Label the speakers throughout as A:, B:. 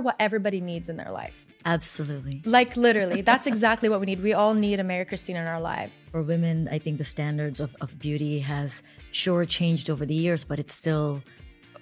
A: are what everybody needs in their life.
B: Absolutely.
A: Like literally, that's exactly what we need. We all need a Mary Cristine in our life.
B: For women, I think the standards of, of beauty has sure changed over the years, but it's still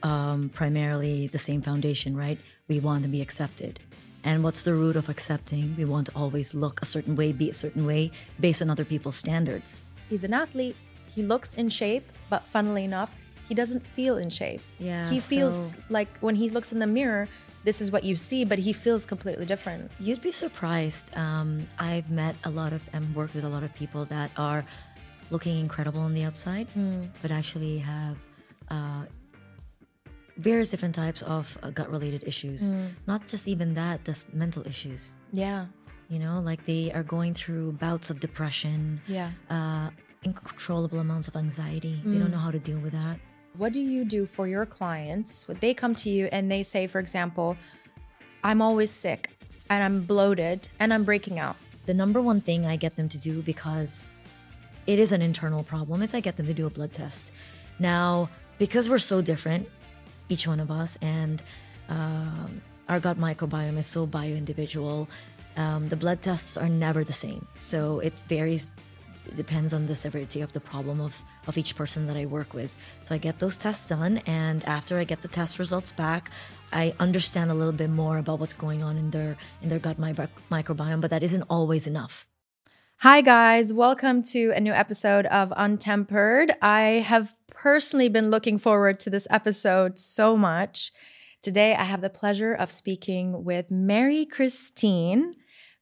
B: um, primarily the same foundation, right? We want to be accepted. And what's the root of accepting? We want to always look a certain way, be a certain way, based on other people's standards.
A: He's an athlete. He looks in shape, but funnily enough, he doesn't feel in shape.
B: Yeah,
A: He feels
B: so-
A: like when he looks in the mirror, this is what you see, but he feels completely different.
B: You'd be surprised. Um, I've met a lot of and worked with a lot of people that are looking incredible on the outside, but actually have uh, various different types of uh, gut related issues. Not just even that, just mental issues.
A: Yeah.
B: You know, like they are going through bouts of depression,
A: Yeah.
B: uh, uncontrollable amounts of anxiety. They don't know how to deal with that.
A: What do you do for your clients? When they come to you and they say, for example, I'm always sick and I'm bloated and I'm breaking out.
B: the number one thing I get them to do because it is an internal problem is I get them to do a blood test. Now, because we're so different, each one of us, and um, our gut microbiome is so bio individual, um, the blood tests are never the same. So it varies. It depends on the severity of the problem of, of each person that I work with. So I get those tests done, and after I get the test results back, I understand a little bit more about what's going on in their in their gut microbiome. But that isn't always enough.
A: Hi, guys. Welcome to a new episode of Untempered. I have personally been looking forward to this episode so much. Today, I have the pleasure of speaking with Mary Cristine.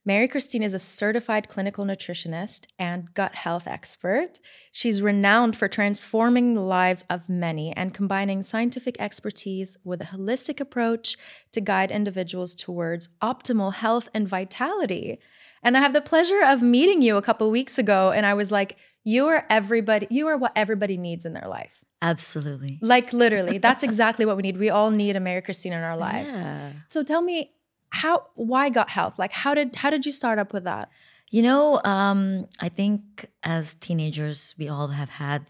A: Mary Cristine is a certified clinical nutritionist and gut health expert. She's renowned for transforming the lives of many and combining scientific expertise with a holistic approach to guide individuals towards optimal health and vitality. And I have the pleasure of meeting you a couple weeks ago, and I was like, you are everybody, you are what everybody needs in their life.
B: Absolutely.
A: Like literally, that's exactly what we need. We all need a Mary Cristine in our life.
B: Yeah.
A: So tell me how why gut health? Like how did how did you start up with that?
B: You know, um, I think as teenagers, we all have had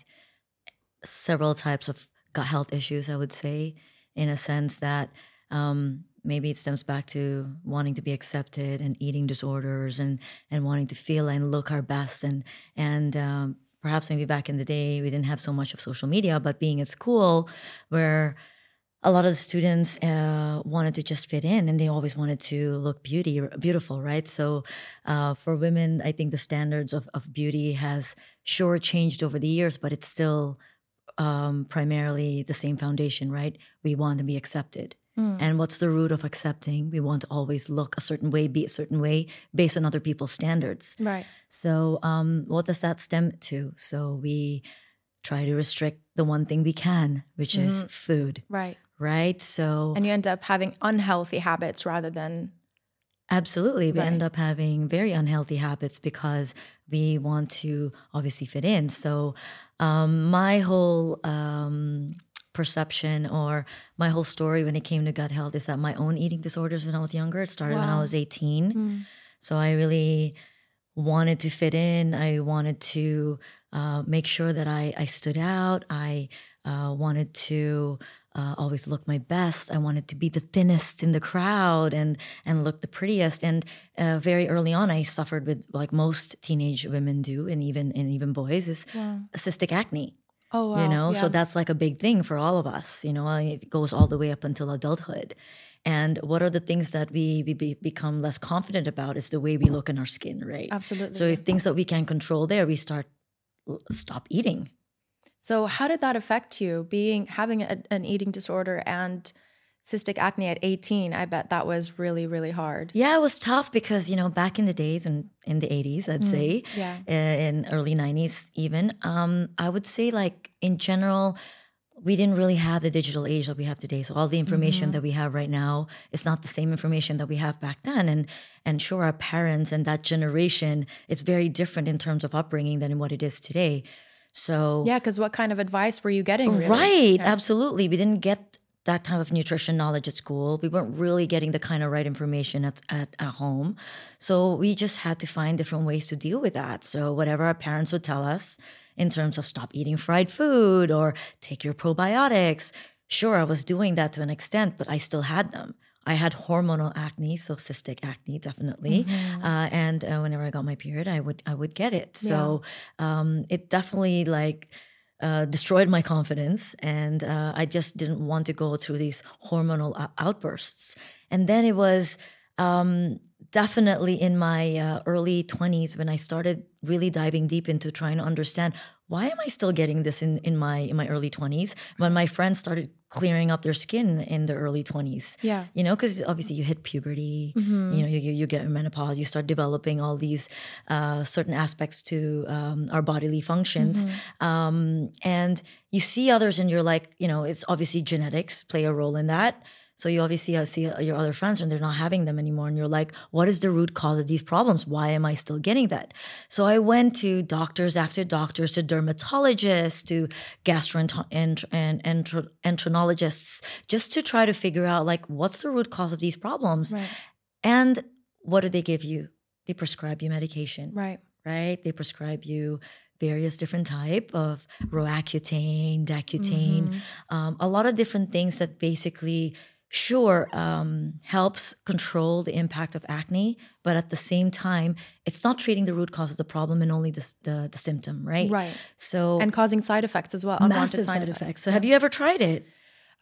B: several types of gut health issues, I would say, in a sense that um, maybe it stems back to wanting to be accepted and eating disorders and, and wanting to feel and look our best. And, and um, perhaps maybe back in the day, we didn't have so much of social media, but being at school where a lot of the students uh, wanted to just fit in and they always wanted to look beauty beautiful right? So uh, for women i think the standards of, of beauty has sure changed over the years but it's still um, primarily the same foundation right? We want to be accepted. And what's the root of accepting? We want to always look a certain way be a certain way based on other people's standards.
A: Right.
B: so, um, what does that stem to? So, we try to restrict the one thing we can, which is food,
A: Right.
B: Right? So,
A: And you end up having unhealthy habits rather than
B: absolutely, we
A: Right.
B: end up having very unhealthy habits because we want to obviously fit in. So, um, my whole um, perception or my whole story when it came to gut health is that my own eating disorders when I was younger, it started when I was 18. So I really wanted to fit in. I wanted to uh, make sure that I, I stood out. I uh, wanted to uh, always look my best. I wanted to be the thinnest in the crowd and and look the prettiest. And uh, very early on, I suffered with like most teenage women do, and even and even boys, is cystic acne.
A: Oh wow.
B: You know, so that's like a big thing for all of us. You know, it goes all the way up until adulthood. And what are the things that we, we be, become less confident about is the way we look in our skin, right?
A: Absolutely.
B: So if things that we can control there, we start stop eating.
A: So how did that affect you being having a, an eating disorder and cystic acne at 18? I bet that was really really hard.
B: Yeah, it was tough because you know back in the days and in the eighties, I'd say,
A: yeah.
B: uh, in early nineties even, um, I would say like in general, we didn't really have the digital age that we have today. So all the information that we have right now is not the same information that we have back then. And and sure, our parents and that generation is very different in terms of upbringing than what it is today. So
A: Yeah, because what kind of advice were you getting? Really?
B: Right, absolutely. We didn't get that type of nutrition knowledge at school. We weren't really getting the kind of right information at, at, at home. So we just had to find different ways to deal with that. So whatever our parents would tell us in terms of stop eating fried food or take your probiotics, sure, I was doing that to an extent, but I still had them. I had hormonal acne, so cystic acne, definitely.
A: Mm-hmm.
B: Uh, and uh, whenever I got my period, I would I would get it. So um, it definitely like uh, destroyed my confidence, and uh, I just didn't want to go through these hormonal ou- outbursts. And then it was um, definitely in my uh, early 20s when I started really diving deep into trying to understand why am I still getting this in, in my in my early 20s when my friends started clearing up their skin in their early 20s.
A: Yeah.
B: You know, because obviously you hit puberty, you know, you, you get menopause, you start developing all these uh, certain aspects to um, our bodily functions. Um, and you see others and you're like, you know, it's obviously genetics play a role in that. So you obviously uh, see uh, your other friends and they're not having them anymore. And you're like, what is the root cause of these problems? Why am I still getting that? So I went to doctors after doctors, to dermatologists, to gastroenterologists, just to try to figure out like, what's the root cause of these problems?
A: Right.
B: And what do they give you? They prescribe you medication
A: Right.
B: right? They prescribe you various different type of Roaccutane, Dacutane,
A: Mm-hmm.
B: um, a lot of different things that basically, sure, um, helps control the impact of acne, but at the same time, it's not treating the root cause of the problem and only the the, the symptom, right?
A: Right.
B: So
A: And causing side effects as well. unwanted
B: massive side effects. So have you ever tried it?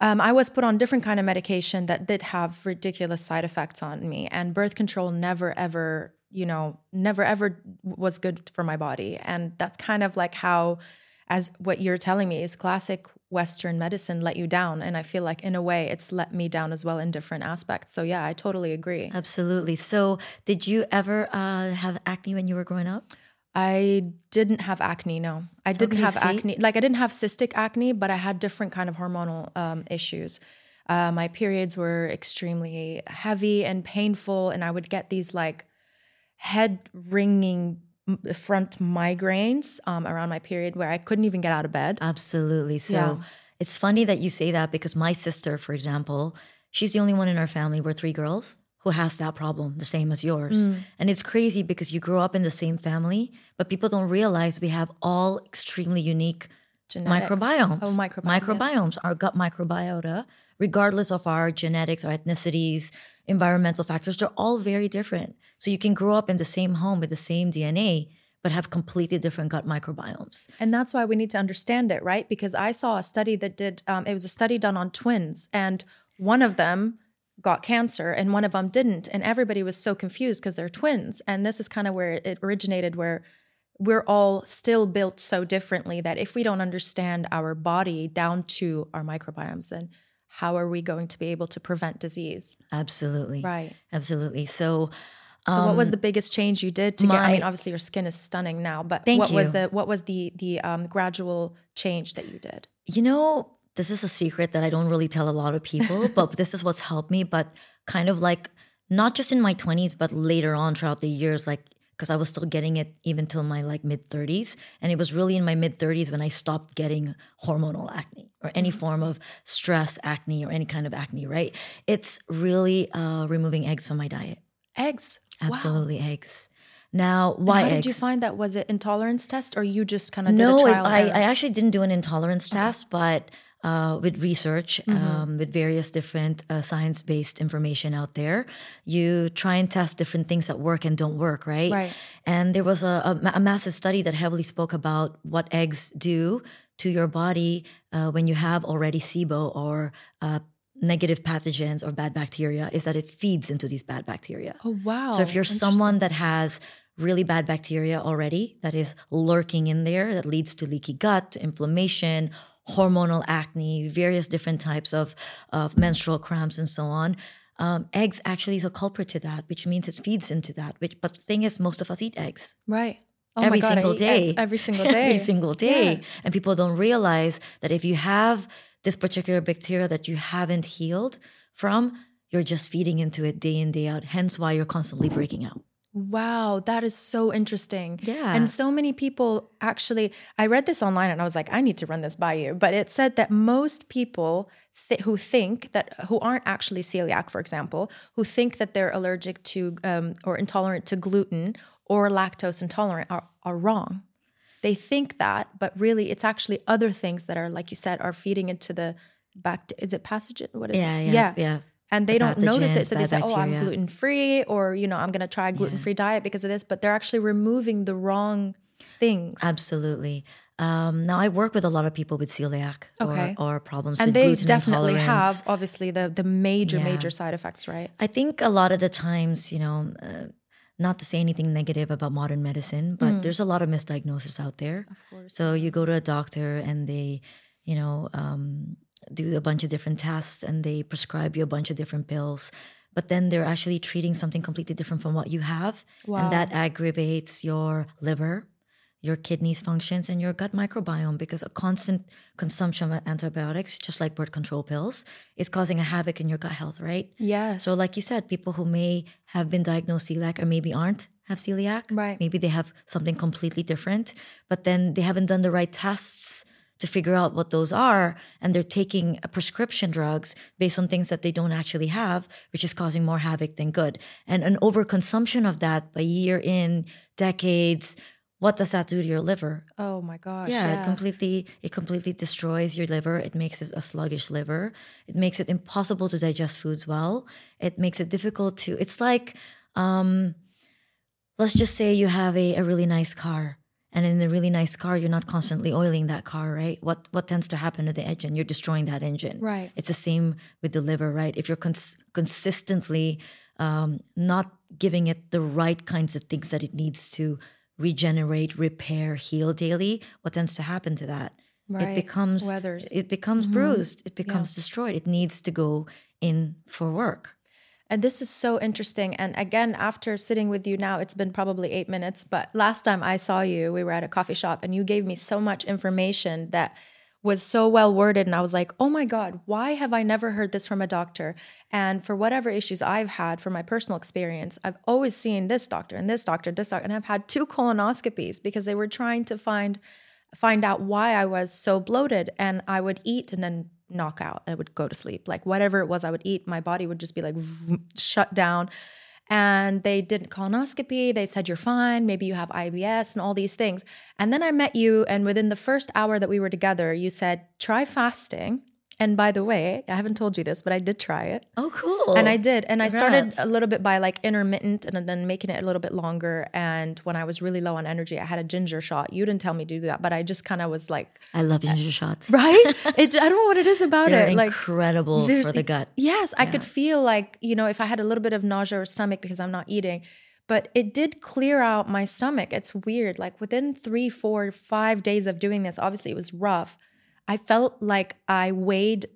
A: Um, I was put on different kind of medication that did have ridiculous side effects on me, and birth control never ever, you know, never ever was good for my body, and that's kind of like how, as what you're telling me is classic Western medicine let you down, and I feel like in a way it's let me down as well in different aspects. So yeah, I totally agree.
B: Absolutely. So did you ever uh, have acne when you were growing up?
A: I didn't have acne. No, I didn't
B: Okay,
A: have
B: see?
A: acne. Like I didn't have cystic acne, but I had different kind of hormonal um, issues. Uh, my periods were extremely heavy and painful, and I would get these like head ringing front migraines um, around my period where I couldn't even get out of bed.
B: Absolutely. So
A: Yeah.
B: it's funny that you say that because my sister, for example, she's the only one in our family. We're three girls who has that problem, the same as yours.
A: Mm.
B: And it's crazy because you grow up in the same family, but people don't realize we have all extremely unique
A: Genetics.
B: microbiomes.
A: Oh, microbiome, yeah.
B: Microbiomes, our gut microbiota, regardless of our genetics, our ethnicities, environmental factors, they're all very different. So you can grow up in the same home with the same DNA, but have completely different gut microbiomes.
A: And that's why we need to understand it, right? Because I saw a study that did, um, it was a study done on twins, and one of them got cancer and one of them didn't. And everybody was so confused because they're twins. And this is kind of where it originated, where we're all still built so differently that if we don't understand our body down to our microbiomes, then how are we going to be able to prevent disease?
B: Absolutely.
A: Right.
B: Absolutely. So,
A: So what was the biggest change you did to get? I
B: Um,
A: mean, obviously your skin is stunning now, but
B: Thank
A: what was the what was the the um, gradual change that you did?
B: you know, this is a secret that I don't really tell a lot of people, but this is what's helped me. But kind of like not just in my 20s, but later on throughout the years, like, because I was still getting it even till my like mid 30s. And it was really in my mid 30s when I stopped getting hormonal acne or any form of stress acne or any kind of acne, right? It's really uh, removing eggs from my diet.
A: Eggs. Wow.
B: Absolutely, eggs. Now, why
A: How
B: eggs?
A: did you find that? Was it intolerance test, or you just kind of did
B: no,
A: a
B: it,
A: trial?
B: I, I actually didn't do an intolerance test, but uh, with research,
A: Mm-hmm.
B: um, with various different uh, science based information out there, you try and test different things that work and don't work, right?
A: Right.
B: And there was a, a, a massive study that heavily spoke about what eggs do to your body uh, when you have already SIBO or uh, negative pathogens or bad bacteria, is that it feeds into these bad bacteria.
A: oh wow!
B: So if you're someone that has really bad bacteria already that is lurking in there that leads to leaky gut, to inflammation, hormonal acne, various different types of, of menstrual cramps and so on. Um, eggs actually is a culprit to that, which means it feeds into that. Which, but the thing is, most of us eat eggs
A: right? Oh
B: every
A: God,
B: single day.
A: every single day.
B: every single day.
A: Yeah.
B: And people don't realize that if you have this particular bacteria that you haven't healed from, you're just feeding into it day in, day out. Hence why you're constantly breaking out.
A: Wow, that is so interesting.
B: Yeah.
A: And so many people actually, I read this online and I was like, I need to run this by you. But it said that most people th- who think that, who aren't actually celiac, for example, who think that they're allergic to um, or intolerant to gluten or lactose intolerant are, are wrong. They think that, but really it's actually other things that are, like you said, are feeding into the back. Is it passage? What is
B: Yeah,
A: it?
B: yeah, yeah.
A: And they
B: The
A: don't notice it. So they say, "Oh, I'm gluten free," or you know, "I'm going to try a gluten free diet because of this." But they're actually removing the wrong things,
B: Absolutely. Um, now I work with a lot of people with celiac
A: Okay.
B: or, or problems
A: and
B: with
A: they definitely have obviously the the major
B: Yeah.
A: major side effects, right?
B: I think a lot of the times, you know, uh, not to say anything negative about modern medicine, but there's a lot of misdiagnosis out there.
A: Mm. Of course.
B: So you go to a doctor and they, you know, um, do a bunch of different tests and they prescribe you a bunch of different pills. But then they're actually treating something completely different from what you have.
A: Wow.
B: And that aggravates your liver, your kidneys functions, and your gut microbiome because a constant consumption of antibiotics, just like birth control pills, is causing a havoc in your gut health, right?
A: yeah
B: So, like you said, people who may have been diagnosed celiac or maybe aren't have celiac.
A: Right.
B: Maybe they have something completely different, but then they haven't done the right tests to figure out what those are. And they're taking uh, prescription drugs based on things that they don't actually have, which is causing more havoc than good. And an overconsumption of that by year in, decades, what does that do to your liver?
A: oh my gosh.
B: yeah,
A: Yeah.
B: it completely it completely destroys your liver. It makes it a sluggish liver. It makes it impossible to digest foods well. It makes it difficult to. It's like, um, let's just say you have a, a really nice car, and in the really nice car, you're not constantly oiling that car, right? What what tends to happen to the engine? You're destroying that engine.
A: Right.
B: It's the same with the liver, right? If you're cons- consistently um, not giving it the right kinds of things that it needs to regenerate, repair, heal daily, what tends to happen to that?
A: Right.
B: It becomes
A: Weathers.
B: it becomes bruised. It becomes destroyed. It needs to go in for work.
A: And this is so interesting. And again, after sitting with you now, it's been probably eight minutes. But last time I saw you, we were at a coffee shop and you gave me so much information that was so well worded. And I was like, oh my God, why have I never heard this from a doctor? And for whatever issues I've had from my personal experience, I've always seen this doctor and this doctor, this doctor, and I've had two colonoscopies because they were trying to find find out why I was so bloated. And I would eat and then knock out. I would go to sleep. Like whatever it was I would eat, my body would just be like shut down. And they did colonoscopy. They said, You're fine. Maybe you have IBS and all these things. And then I met you. And within the first hour that we were together, you said, Try fasting. And by the way, I haven't told you this, but I did try it.
B: Oh, cool.
A: And I did. And I started a little bit by like intermittent and then making it a little bit longer. And when I was really low on energy, I had a ginger shot. You didn't tell me to do that, but I just kind of was like,
B: I love uh, ginger shots.
A: right? it, I don't know what it is about it. Like,
B: incredible for the gut.
A: Yes, I could feel like, you know, if I had a little bit of nausea or stomach because I'm not eating, but it did clear out my stomach. It's weird. Like within three, four, five days of doing this, obviously it was rough. I felt like I weighed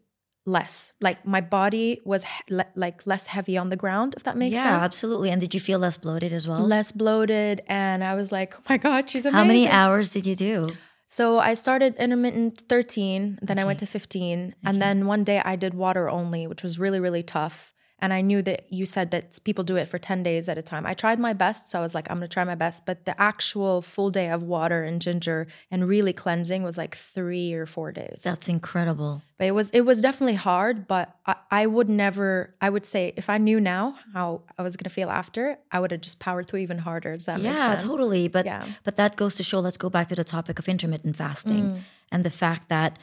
A: less. Like my body was le- like less heavy on the ground, if that makes
B: Yeah,
A: sense.
B: Yeah, absolutely. And did you feel less bloated as well?
A: Less bloated. And I was like, oh my God, she's amazing.
B: How many hours did you do?
A: So I started intermittent 13, then I went to 15, and then one day I did water only, which was really really tough. And I knew that you said that people do it for 10 days at a time. I tried my best, so I was like I'm going to try my best, but the actual full day of water and ginger and really cleansing was like 3 or 4 days.
B: That's incredible.
A: But it was it was definitely hard, but I, I would never I would say if I knew now how I was going to feel after, I would have just powered through even harder. Does that make
B: Yeah, totally. But
A: Yeah.
B: but that goes to show. Let's go back to the topic of intermittent fasting
A: Mm.
B: and the fact that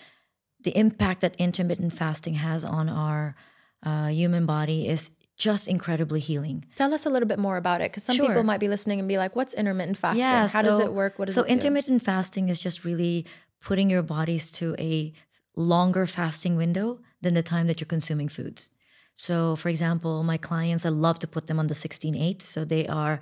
B: the impact that intermittent fasting has on our uh, human body is just incredibly healing.
A: Tell us a little bit more about it because some
B: Sure.
A: people might be listening and be like, "What's intermittent fasting?
B: Yeah.
A: How does it work? What does
B: so
A: it do?"
B: intermittent fasting is just really putting your bodies to a longer fasting window than the time that you're consuming foods. So, for example, my clients, I love to put them on the 16-8. So they are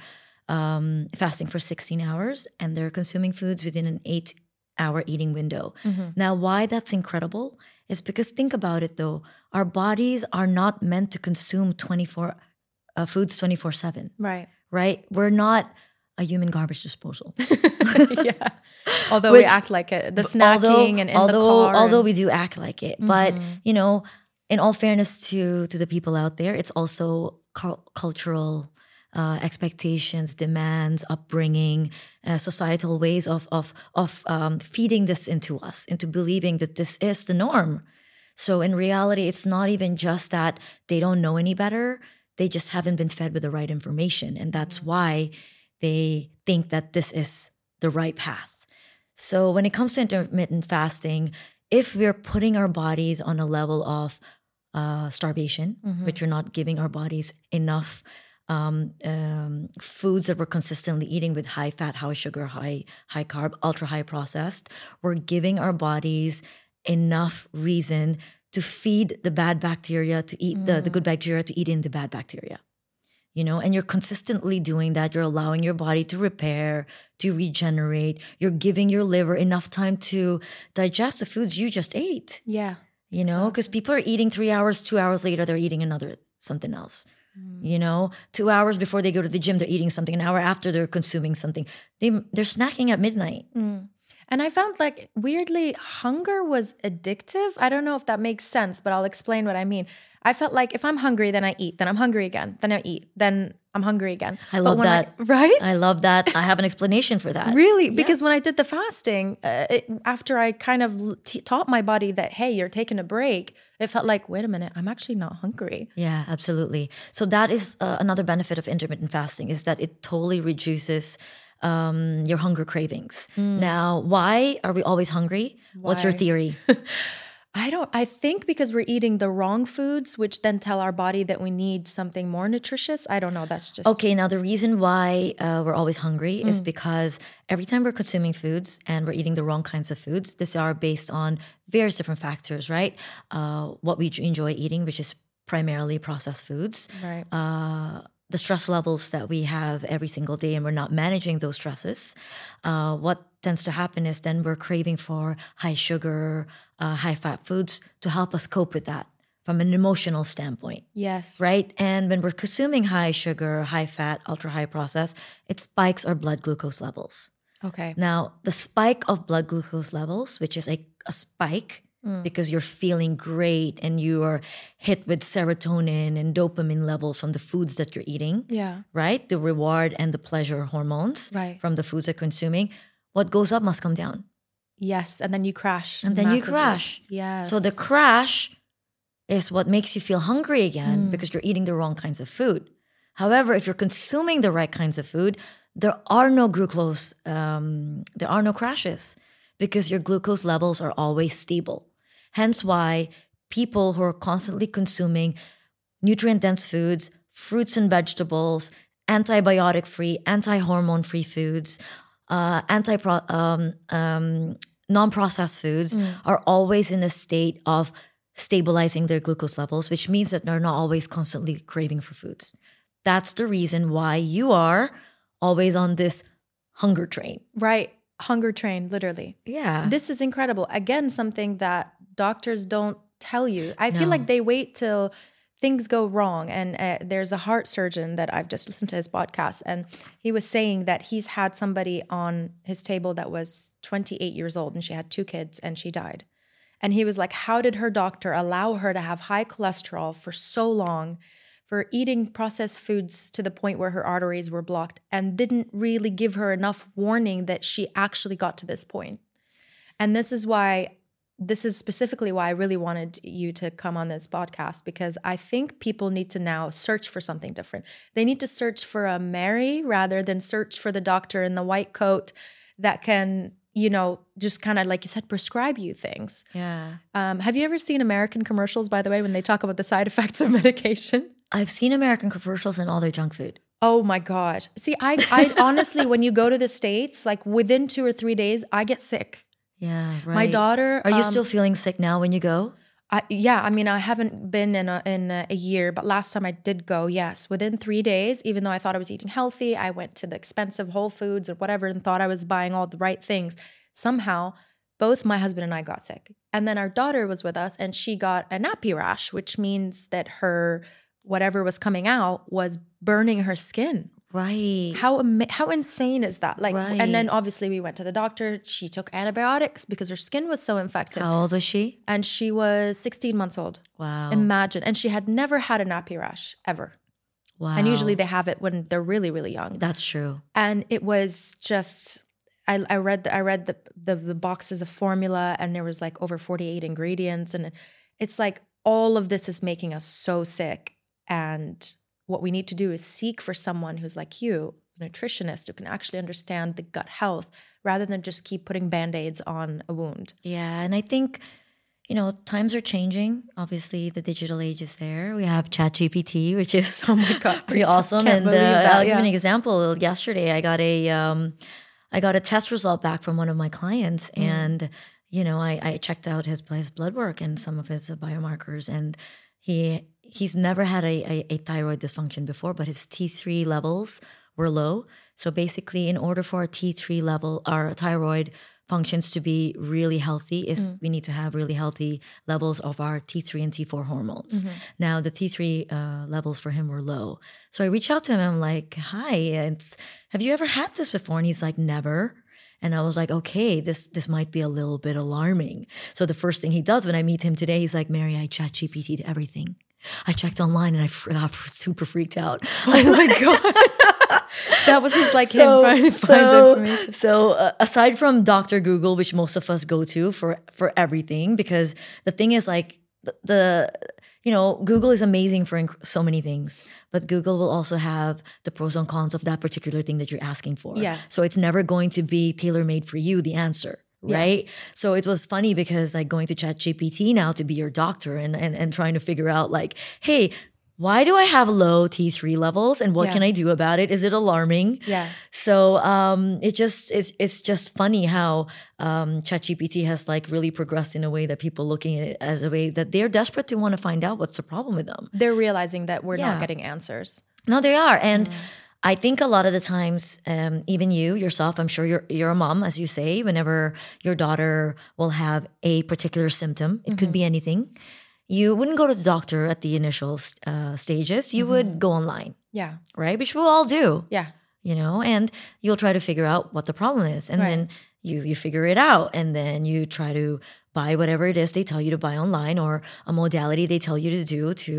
B: um, fasting for 16 hours and they're consuming foods within an eight hour eating window. Now, why that's incredible is because think about it though, our bodies are not meant to consume 24 uh, foods 24 7
A: right?
B: right? We're not a human garbage disposal.
A: yeah. Although we act like it, the snacking and in
B: although,
A: the car.
B: although we do act like it, but you know, in all fairness to to the people out there, it's also cul- cultural uh, expectations, demands, upbringing, uh, societal ways of of of um, feeding this into us, into believing that this is the norm. So in reality, it's not even just that they don't know any better; they just haven't been fed with the right information, and that's why they think that this is the right path. So when it comes to intermittent fasting, if we're putting our bodies on a level of uh, starvation, which you're not giving our bodies enough um, um, foods that we're consistently eating with high fat, high sugar, high high carb, ultra high processed. We're giving our bodies enough reason to feed the bad bacteria to eat the, the good mm. bacteria to eat in the bad bacteria you know? And you're consistently doing that. You're allowing your body to repair to regenerate. You're giving your liver enough time to digest the foods you just ate
A: Yeah.
B: you know? because people are eating three hours two hours later they're eating another something else mm. you know? Two hours before they go to the gym they're eating something. An hour after they're consuming something. They, they're snacking at midnight mm.
A: And I found like weirdly, hunger was addictive. I don't know if that makes sense, but I'll explain what I mean. I felt like if I'm hungry, then I eat. Then I'm hungry again. Then I eat. Then I'm hungry again.
B: I love that.
A: right?
B: i love that i have an explanation for that
A: Really? Because when I did the fasting, uh, it, after I kind of t- taught my body that, hey, you're taking a break, it felt like, wait a minute, I'm actually not hungry.
B: Yeah, absolutely. So that is uh, another benefit of intermittent fasting is that it totally reduces um, your hunger cravings. Now, why are we always hungry? What's your theory?
A: I don't, I think because we're eating the wrong foods, which then tell our body that we need something more nutritious. I don't know. That's just.
B: okay, now the reason why uh, we're always hungry is because every time we're consuming foods and we're eating the wrong kinds of foods, these are based on various different factors, right? Uh, what we enjoy eating, which is primarily processed foods.
A: Right.
B: uh, the stress levels that we have every single day and we're not managing those stresses, uh, what tends to happen is then we're craving for high sugar, uh, high fat foods to help us cope with that from an emotional standpoint,
A: yes.
B: right? And when we're consuming high sugar, high fat, ultra high process, it spikes our blood glucose levels.
A: Okay.
B: Now, the spike of blood glucose levels, which is a, a spike because you're feeling great and you are hit with serotonin and dopamine levels from the foods that you're eating,
A: Yeah.
B: right? The reward and the pleasure hormones
A: Right.
B: from the foods you're consuming. What goes up must come down.
A: Yes. And then you crash.
B: And then you crash.
A: Yes.
B: So the crash is what makes you feel hungry again because you're eating the wrong kinds of food. However, if you're consuming the right kinds of food, there are no glucose, um, there are no crashes because your glucose levels are always stable. Hence why people who are constantly consuming nutrient dense foods, fruits and vegetables, antibiotic free, anti hormone free foods, uh, anti um, um, non processed foods are always in a state of stabilizing their glucose levels, which means that they're not always constantly craving for foods. That's the reason why you are always on this hunger train.
A: right. Hunger train, literally.
B: Yeah.
A: This is incredible. Again, something that doctors don't tell you. I feel like they wait till things go wrong. And uh, there's a heart surgeon that I've just listened to his podcast, and he was saying that he's had somebody on his table that was 28 years old and she had two kids and she died. And he was like, How did her doctor allow her to have high cholesterol for so long, for eating processed foods to the point where her arteries were blocked, and didn't really give her enough warning that she actually got to this point? And this is why, this is specifically why I really wanted you to come on this podcast because I think people need to now search for something different. They need to search for a Mary rather than search for the doctor in the white coat that can, you know, just kind of like you said, prescribe you things.
B: yeah.
A: Um, have you ever seen American commercials, by the way, when they talk about the side effects of medication?
B: I've seen American commercials and all their junk food.
A: Oh my God. See, I, I honestly, when you go to the States, like within two or three days, I get sick.
B: Yeah, right.
A: My daughter.
B: Are you
A: um,
B: still feeling sick now when you go?
A: I, yeah, I mean, I haven't been in a, in a, a year, but last time I did go, yes, within three days, even though I thought I was eating healthy, I went to the expensive Whole Foods or whatever and thought I was buying all the right things. Somehow, both my husband and I got sick. And then our daughter was with us and she got a nappy rash, which means that her whatever was coming out was burning her skin.
B: Right.
A: How how insane is that? Like, and then obviously we went to the doctor. She took antibiotics because her skin was so infected,
B: How old was she?
A: and she was 16 months old.
B: Wow.
A: Imagine. And she had never had a nappy rash ever.
B: wow.
A: And usually they have it when they're really, really young.
B: That's true.
A: And it was just I, I read the, I read the, the the boxes of formula and there was like over 48 ingredients and it's like all of this is making us so sick and what we need to do is seek for someone who's like you, a nutritionist who can actually understand the gut health rather than just keep putting band-aids on a wound.
B: Yeah, and I think you know, times are changing. Obviously, the digital age is there. We have ChatGPT, which is
A: Oh my god,
B: pretty awesome. And uh,
A: that,
B: I'll give
A: yeah.
B: you an example. Yesterday, I got a um, I got a test result back from one of my clients,
A: Mm.
B: and you know, I, I checked out his his blood work and some of his biomarkers, and he he's never had a, a, a thyroid dysfunction before, but his T three levels were low. So basically, in order for our T three level, our thyroid functions to be really healthy is we need to have really healthy levels of our T3 and T4 hormones. Now the T3 uh, levels for him were low. So I reached out to him and I'm like, "Hi, it's have you ever had this before?" And he's like, "Never." And I was like, "Okay, this this might be a little bit alarming." So the first thing he does when I meet him today, he's like, "Mary, I chat GPT'd everything. I checked online and I fr- got super freaked out."
A: Oh my god. that was just like him trying to find
B: so,
A: information.
B: So uh, aside from Dr. Google, which most of us go to for for everything, because the thing is like the, the you know Google is amazing for inc- so many things, but Google will also have the pros and cons of that particular thing that you're asking for.
A: Yes.
B: So it's never going to be tailor made for you the answer. Right. So it was funny because like going to chat GPT now to be your doctor and, and and trying to figure out like, hey, why do I have low T3 levels and what
A: Yeah.
B: can I do about it? Is it alarming?
A: Yeah.
B: So um, it just it's it's just funny how um, ChatGPT has like really progressed in a way that people looking at it as a way that they're desperate to want to find out what's the problem with them.
A: They're realizing that we're
B: Yeah.
A: not getting answers.
B: No, they are, and I think a lot of the times, um, even you yourself, I'm sure you're you're a mom, as you say. Whenever your daughter will have a particular symptom, it could be anything. You wouldn't go to the doctor at the initial uh, stages. You would go online,
A: Yeah.
B: right? Which we'll all do.
A: Yeah.
B: you know and you'll try to figure out what the problem is and
A: Right.
B: then you you figure it out and then you try to buy whatever it is they tell you to buy online or a modality they tell you to do to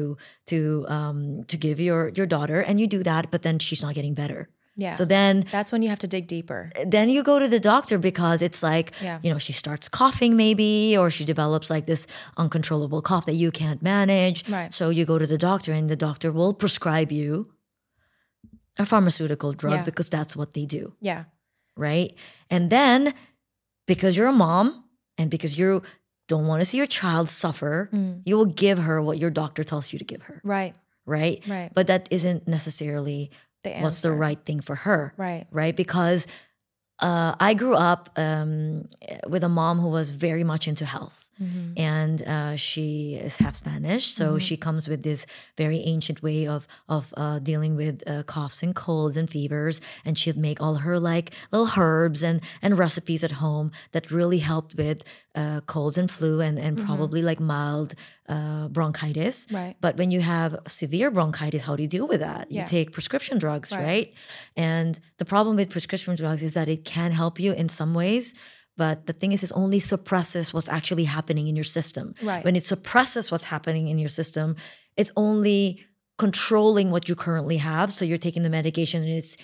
B: to um to give your your daughter and you do that but then she's not getting better
A: Yeah.
B: so then
A: That's when you have to dig deeper.
B: then you go to the doctor because it's like
A: Yeah.
B: you know she starts coughing maybe or she develops like this uncontrollable cough that you can't manage
A: Right.
B: so you go to the doctor and the doctor will prescribe you a pharmaceutical drug
A: Yeah.
B: because that's what they do
A: Yeah.
B: right? And then because you're a mom and because you don't want to see your child suffer,
A: Mm.
B: you will give her what your doctor tells you to give her,
A: Right.
B: right?
A: Right.
B: But that isn't necessarily
A: The
B: what's the right thing for her,
A: Right.
B: right? Because uh, I grew up um, with a mom who was very much into health,
A: Mm-hmm.
B: and uh, she is half Spanish, so she comes with this very ancient way of of uh, dealing with uh, coughs and colds and fevers, and she'd make all her like little herbs and and recipes at home that really helped with uh, colds and flu and and probably like mild uh, bronchitis.
A: Right.
B: But when you have severe bronchitis, how do you deal with that? You take prescription drugs,
A: Right.
B: right? And the problem with prescription drugs is that it can help you in some ways, but the thing is, it only suppresses what's actually happening in your system.
A: Right.
B: When it suppresses what's happening in your system, it's only controlling what you currently have. So you're taking the medication and it's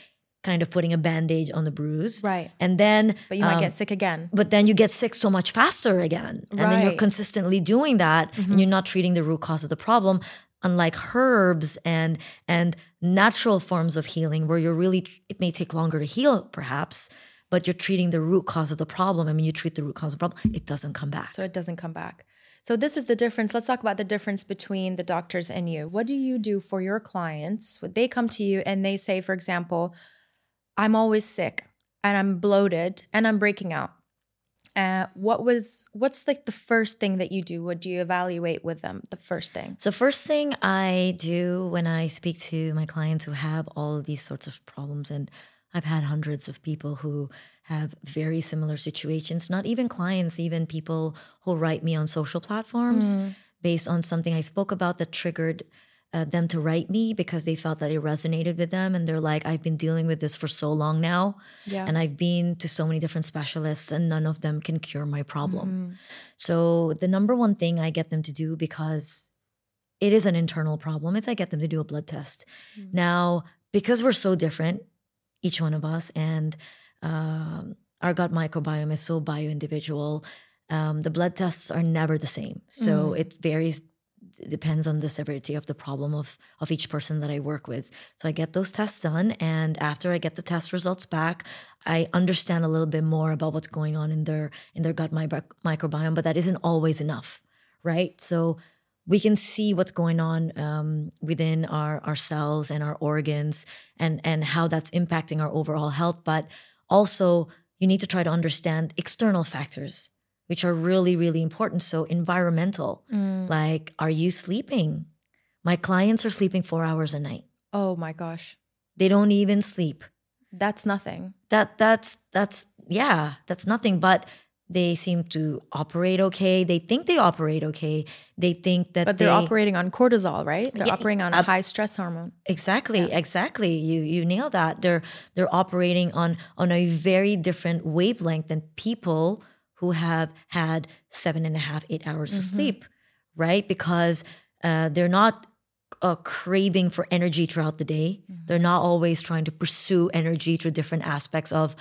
B: kind of putting a band-aid on the bruise.
A: Right.
B: And then
A: But you might
B: um,
A: get sick again.
B: but then you get sick so much faster again. And then you're
A: Mm-hmm.
B: consistently doing that and you're not treating the root cause of the problem. Unlike herbs and and natural forms of healing where you're really it may take longer to heal perhaps, but you're treating the root cause of the problem. I mean, you treat the root cause of the problem, it doesn't come back.
A: So it doesn't come back. So this is the difference. Let's talk about the difference between the doctors and you. What do you do for your clients? When they come to you and they say, for example, I'm always sick and I'm bloated and I'm breaking out. Uh, what was what's like the first thing that you do? What do you evaluate with them? The first thing.
B: So first thing I do when I speak to my clients who have all of these sorts of problems, and I've had hundreds of people who have very similar situations, not even clients, even people who write me on social platforms mm-hmm. based on something I spoke about that triggered uh, them to write me because they felt that it resonated with them. And they're like, I've been dealing with this for so long now.
A: Yeah.
B: And I've been to so many different specialists, and none of them can cure my problem. Mm-hmm. So, the number one thing I get them to do because it is an internal problem is I get them to do a blood test. Mm. Now, because we're so different, each one of us, and um, our gut microbiome is so bio individual, um, the blood tests are never the same. So, it varies depends on the severity of the problem of of each person that I work with. So I get those tests done and after I get the test results back, I understand a little bit more about what's going on in their in their gut mi- microbiome, but that isn't always enough. right? So we can see what's going on um, within our our cells and our organs and and how that's impacting our overall health. But also you need to try to understand external factors which are really really important. So environmental. Like are you sleeping? My clients are sleeping 4 hours a night.
A: Oh my gosh.
B: they don't even sleep.
A: That's nothing.
B: that that's that's yeah that's nothing. But they seem to operate okay they think they operate okay they think that
A: But they're
B: they,
A: operating on cortisol, right? They're
B: Yeah,
A: operating on a high stress hormone.
B: Exactly, exactly. You you nail that. They're they're operating on on a very different wavelength than people who have had seven and a half, eight hours of sleep, right? Because uh, they're not uh, craving for energy throughout the day. They're not always trying to pursue energy through different aspects of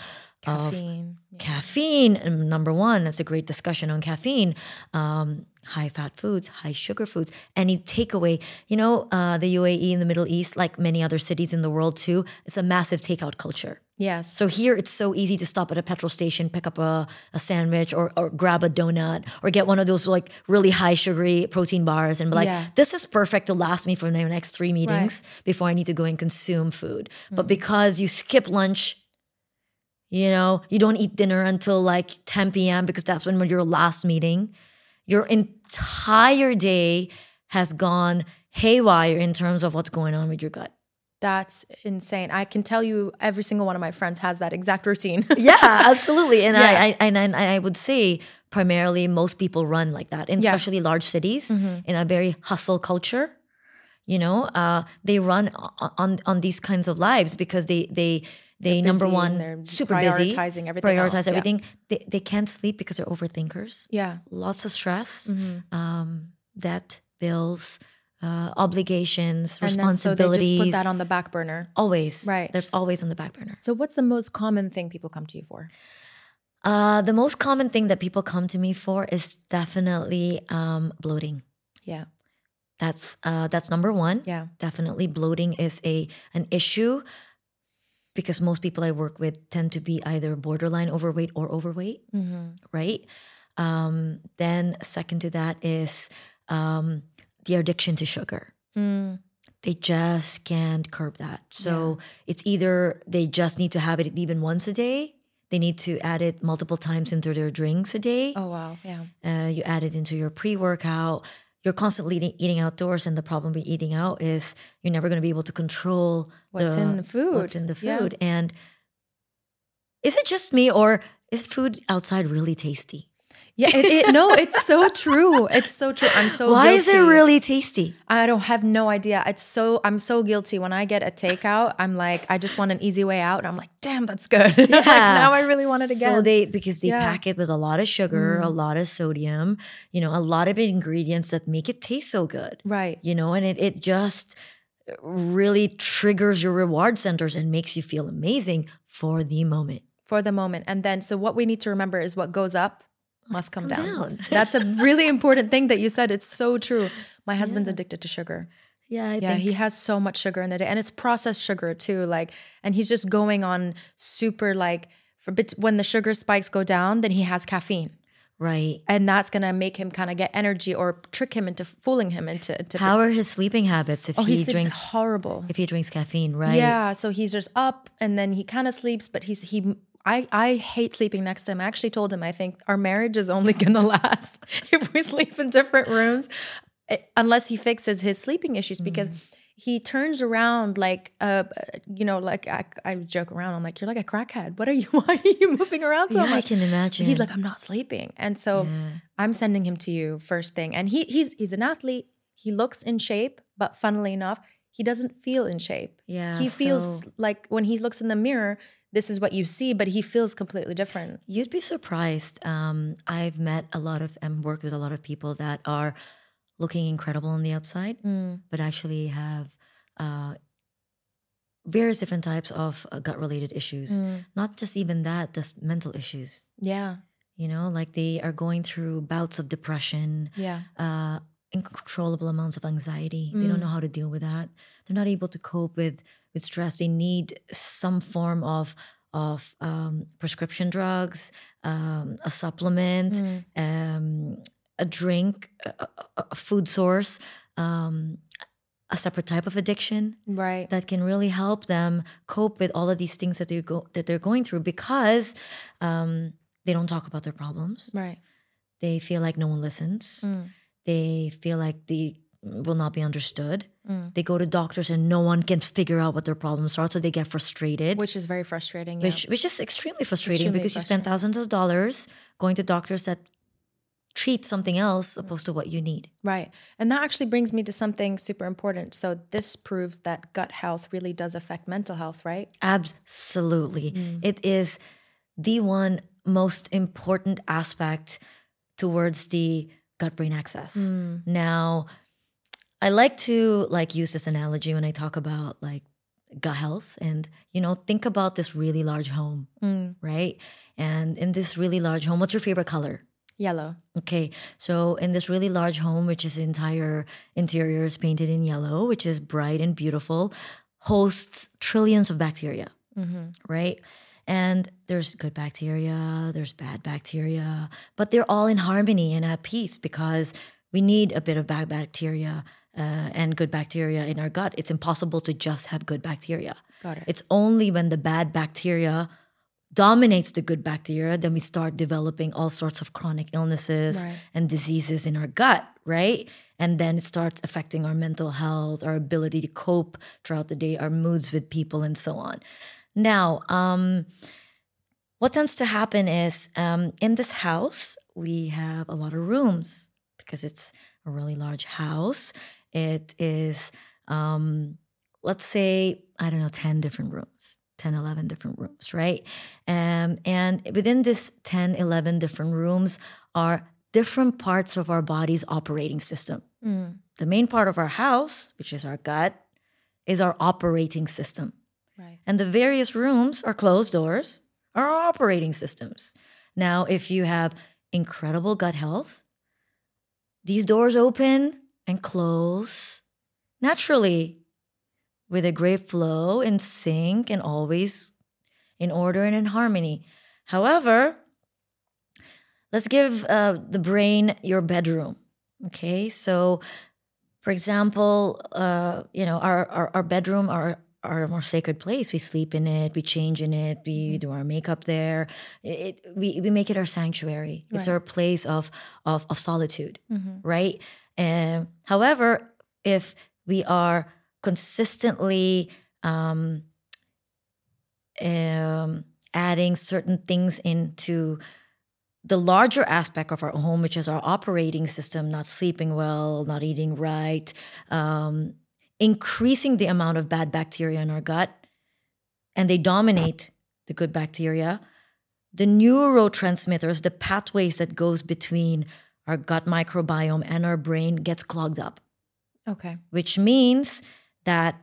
B: of
A: Caffeine.
B: caffeine um, number one that's a great discussion on caffeine um, high fat foods high sugar foods any takeaway you know uh, the uae in the middle east like many other cities in the world too it's a massive takeout culture
A: Yes.
B: so here it's so easy to stop at a petrol station pick up a, a sandwich or, or grab a donut or get one of those like really high sugary protein bars and be like
A: Yeah.
B: this is perfect to last me for the next three meetings before i need to go and consume food but because you skip lunch you know, you don't eat dinner until like 10 p.m. because that's when your last meeting. Your entire day has gone haywire in terms of what's going on with your gut.
A: That's insane. I can tell you every single one of my friends has that exact routine.
B: Yeah, absolutely. And
A: Yeah.
B: I, I and, I would say primarily most people run like that, and
A: Yeah.
B: especially large cities in a very hustle culture. You know, uh, they run on on these kinds of lives because they they they number one
A: they're
B: super busy,
A: prioritizing everything
B: prioritize
A: else, yeah.
B: everything. They they can't sleep because they're overthinkers.
A: yeah.
B: lots of stress,
A: Mm-hmm.
B: um, debt, bills, uh, obligations,
A: And then so they
B: responsibilities.
A: just put that on the back burner.
B: always,
A: Right.
B: There's always on the back burner.
A: So what's the most common thing people come to you for?
B: Uh, the most common thing that people come to me for is definitely um, bloating.
A: Yeah.
B: That's uh, that's number one.
A: Yeah.
B: Definitely, bloating is a an issue because most people I work with tend to be either borderline overweight or overweight, right? Um, then second to that is um, the addiction to sugar. They just can't curb that. So it's either they just need to have it even once a day. They need to add it multiple times into their drinks a day.
A: Oh wow. Yeah.
B: Uh, you add it into your pre-workout. You're constantly eating, eating outdoors, and the problem with eating out is you're never going to be able to control
A: What's in the food.
B: What's in the
A: Yeah.
B: food? And is it just me, or is food outside really tasty?
A: Yeah. It, it, no, it's so true. It's so true. I'm so
B: Why is it really tasty?
A: I don't have no idea. It's so I'm so guilty when I get a takeout. I'm like, I just want an easy way out. I'm like, damn, that's good. Like, now I really want it again.
B: So they because they
A: Yeah. Mm.
B: pack it with a lot of sugar, a lot of sodium, you know, a lot of ingredients that make it taste so good.
A: right.
B: You know, and it it just really triggers your reward centers and makes you feel amazing for the moment.
A: For the moment. And then so what we need to remember is what goes up must come,
B: come
A: down.
B: down.
A: That's a really important thing that you said. It's so true. My husband's addicted to sugar.
B: Yeah, I
A: Yeah,
B: think
A: he has so much sugar in the day, and it's processed sugar too. Like, and he's just going on super like for bit when the sugar spikes go down, then he has caffeine,
B: right.
A: and that's gonna make him kind of get energy or trick him into fooling him into. into
B: How are his sleeping habits if
A: oh,
B: he,
A: he
B: drinks
A: horrible.
B: if he drinks caffeine, right?
A: Yeah, so he's just up and then he kind of sleeps, but he's he. I, I hate sleeping next to him. I actually told him I think our marriage is only gonna last if we sleep in different rooms, eh, unless he fixes his sleeping issues because
B: Mm.
A: he turns around like uh you know like I, I joke around. I'm like you're like a crackhead. What are you? Why are you moving around so
B: Yeah, I can imagine.
A: He's like I'm not sleeping, and so I'm sending him to you first thing. And he he's he's an athlete. He looks in shape, but funnily enough, he doesn't feel in shape.
B: Yeah,
A: He feels
B: so-
A: like when he looks in the mirror, this is what you see, but he feels completely different.
B: You'd be surprised. Um, I've met a lot of and worked with a lot of people that are looking incredible on the outside, but actually have uh, various different types of uh, gut related issues. Not just even that, just mental issues.
A: Yeah.
B: You know, like they are going through bouts of depression,
A: Yeah.
B: uh, uncontrollable amounts of anxiety. They don't know how to deal with that. They're not able to cope with with stress. They need some form of of um, prescription drugs, um, a supplement, um, a drink, a, a, food source, um, a separate type of addiction
A: Right.
B: that can really help them cope with all of these things that they go that they're going through because um, they don't talk about their problems.
A: right.
B: They feel like no one listens.
A: Mm.
B: They feel like they will not be understood.
A: Mm.
B: They go to doctors and no one can figure out what their problems are, so they get frustrated.
A: Which is very frustrating. Yeah.
B: which which is extremely frustrating
A: Extremely
B: because you spend thousands of dollars going to doctors that treat something else opposed to what you need.
A: Right. And that actually brings me to something super important. So this proves that gut health really does affect mental health, right?
B: Absolutely.
A: Mm.
B: It is the one most important aspect towards the gut brain axis.
A: Mm.
B: Now, I like to like use this analogy when I talk about like gut health and you know think about this really large home,
A: Mm.
B: right? And in this really large home, what's your favorite color?
A: Yellow.
B: Okay, so in this really large home, which is entire interior is painted in yellow, which is bright and beautiful, hosts trillions of bacteria, right? And there's good bacteria, there's bad bacteria, but they're all in harmony and at peace because we need a bit of bad bacteria uh, and good bacteria in our gut. It's impossible to just have good bacteria.
A: Got it.
B: It's only when the bad bacteria dominates the good bacteria, then we start developing all sorts of chronic illnesses
A: Right.
B: and diseases in our gut, right? And then it starts affecting our mental health, our ability to cope throughout the day, our moods with people, and so on. Now, um, what tends to happen is um, in this house, we have a lot of rooms because it's a really large house. It is, um, let's say, I don't know, 10 different rooms. 10 11 different rooms right um, and within this 10 11 different rooms are different parts of our body's operating system
A: Mm.
B: the main part of our house which is our gut is our operating system
A: Right.
B: and the various rooms are closed doors are our operating systems now if you have incredible gut health these doors open and close naturally with a great flow in sync and always in order and in harmony. However, let's give uh, the brain your bedroom. Okay, so for example, uh, you know our, our our bedroom, our our more sacred place. We sleep in it, we change in it, we do our makeup there. It, we we make it our sanctuary. It's our place of of, of solitude
A: Mhm.
B: right? Um, however, if we are consistently um, um, adding certain things into the larger aspect of our home, which is our operating system, not sleeping well, not eating right, um, increasing the amount of bad bacteria in our gut, and they dominate the good bacteria, the neurotransmitters, the pathways that goes between our gut microbiome and our brain gets clogged up.
A: Okay.
B: which means that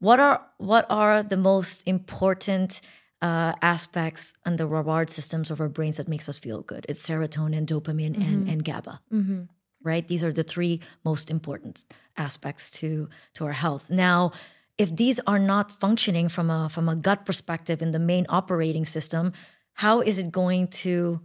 B: what are what are the most important uh, aspects and the reward systems of our brains that makes us feel good? It's serotonin dopamine and, and GABA.
A: Mm-hmm.
B: right? These are the three most important aspects to to our health. Now if these are not functioning from a from a gut perspective in the main operating system how is it going to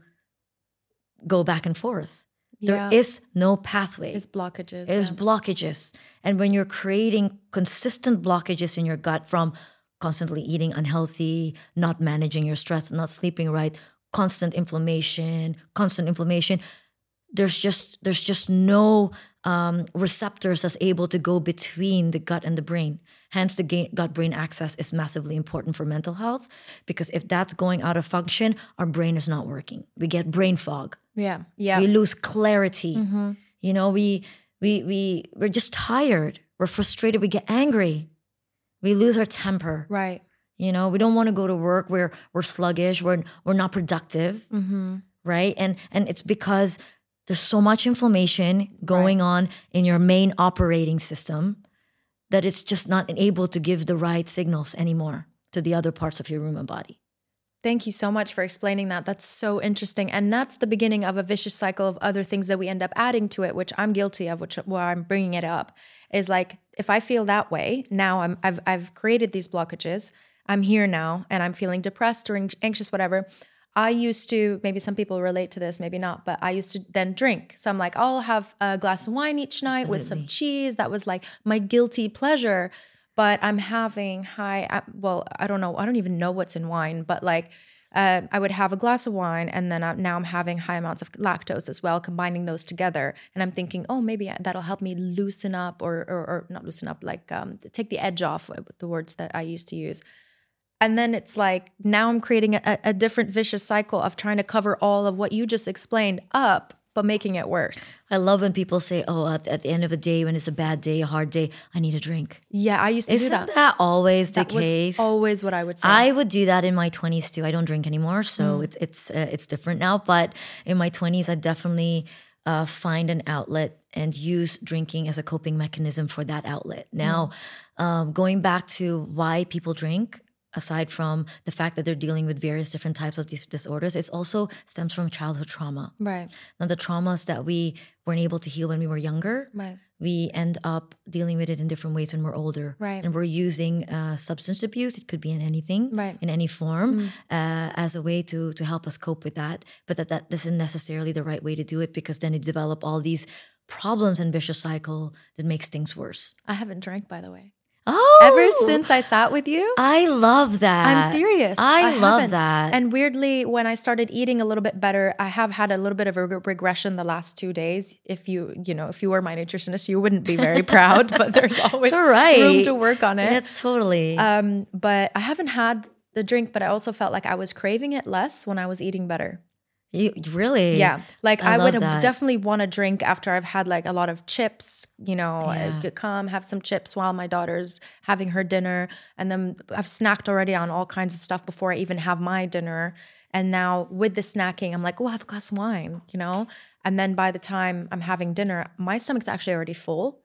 B: go back and forth
A: Yeah.
B: there is no pathway
A: It's blockages.
B: there's
A: yeah.
B: blockages. And when you're creating consistent blockages in your gut from constantly eating unhealthy, not managing your stress, not sleeping right, constant inflammation, constant inflammation, there's just there's just no um, receptors that's able to go between the gut and the brain. Hence, the gut-brain axis is massively important for mental health because if that's going out of function, our brain is not working. We get brain fog
A: Yeah. Yeah.
B: we lose clarity
A: Mhm.
B: you know we we we we're just tired we're frustrated we get angry we lose our temper
A: Right.
B: you know we don't want to go to work we're we're sluggish we're we're not productive
A: Mm-hmm.
B: right and and it's because there's so much inflammation going on in your main operating system that it's just not able to give the right signals anymore to the other parts of your room and body
A: Thank you so much for explaining that. That's so interesting. And that's the beginning of a vicious cycle of other things that we end up adding to it, which I'm guilty of, which why I'm bringing it up is like if I feel that way, now I'm I've I've created these blockages. I'm here now and I'm feeling depressed or anxious whatever. I used to, maybe some people relate to this, maybe not, but I used to then drink. So I'm like, I'll have a glass of wine each night with some cheese. That was like my guilty pleasure. But I'm having high, uh, well, I don't know, I don't even know what's in wine, but like uh, I would have a glass of wine and then I, now I'm having high amounts of lactose as well, combining those together. And I'm thinking, oh, maybe that'll help me loosen up or, or, or not loosen up, like um, take the edge off, the words that I used to use. And then it's like now I'm creating a, a different vicious cycle of trying to cover all of what you just explained up, but making it worse.
B: I love when people say, "Oh, at, at the end of a day, when it's a bad day, a hard day, I need a drink."
A: Yeah, I used to
B: Isn't
A: do that.
B: that always the
A: That was
B: case?
A: always what I would say.
B: I would do that in my 20s too. I don't drink anymore, so
A: Mm.
B: it's it's uh, it's different now. But in my 20s, I definitely uh, find an outlet and use drinking as a coping mechanism for that outlet.
A: Mm.
B: Now, um, going back to why people drink, aside from the fact that they're dealing with various different types of these disorders, it also stems from childhood trauma.
A: right,
B: Now, the traumas that we weren't able to heal when we were younger,
A: right,
B: we end up dealing with it in different ways when we're older.
A: Right.
B: And we're using uh, substance abuse. It could be in anything,
A: Right. Mm.
B: in any form, uh, as a way to to help us cope with that. But that that isn't necessarily the right way to do it because then you develop all these problems and vicious cycle that makes things worse.
A: I haven't drank, by the way.
B: Oh,
A: Ever since I sat with you,
B: I love that.
A: I'm serious.
B: I, love
A: haven't.
B: that.
A: And weirdly, when I started eating a little bit better, I have had a little bit of a reg- regression the last two days. If you, you know, if you were my nutritionist, you wouldn't be very proud, but there's always
B: all right.
A: room to work on it.
B: It's totally.
A: Um, but I haven't had the drink, but I also felt like I was craving it less when I was eating better.
B: You really?
A: Yeah. Like
B: I
A: I, would
B: that.
A: definitely want to drink after I've had like a lot of chips, you know, I
B: Yeah.
A: could come have some chips while my daughter's having her dinner. And then I've snacked already on all kinds of stuff before I even have my dinner. And now with the snacking, I'm like, oh, have a glass of wine, you know? And then by the time I'm having dinner, my stomach's actually already full.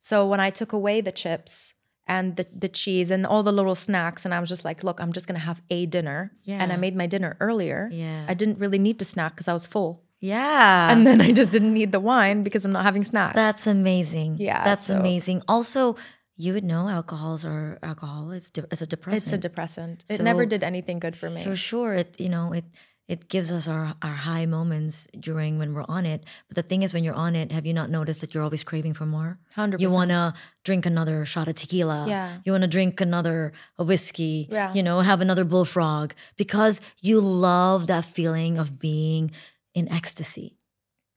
A: So when I took away the chips and the, the cheese and all the little snacks, and I was just like, look, I'm just gonna have a dinner. Yeah. And I made my dinner earlier.
B: Yeah.
A: I didn't really need to snack because I was full.
B: yeah.
A: And then I just didn't need the wine because I'm not having snacks.
B: That's amazing.
A: Yeah,
B: that's
A: so-
B: amazing. Also, you would know alcohols are alcohol is de- is a depressant.
A: it's a depressant. It never did anything good for me.
B: For sure, it you know it it gives us our our high moments during when we're on it. But the thing is, when you're on it, have you not noticed that you're always craving for more?
A: 100%.
B: You want to drink another shot of tequila.
A: Yeah.
B: You want to drink another a whiskey.
A: Yeah.
B: You know, have another bullfrog because you love that feeling of being in ecstasy.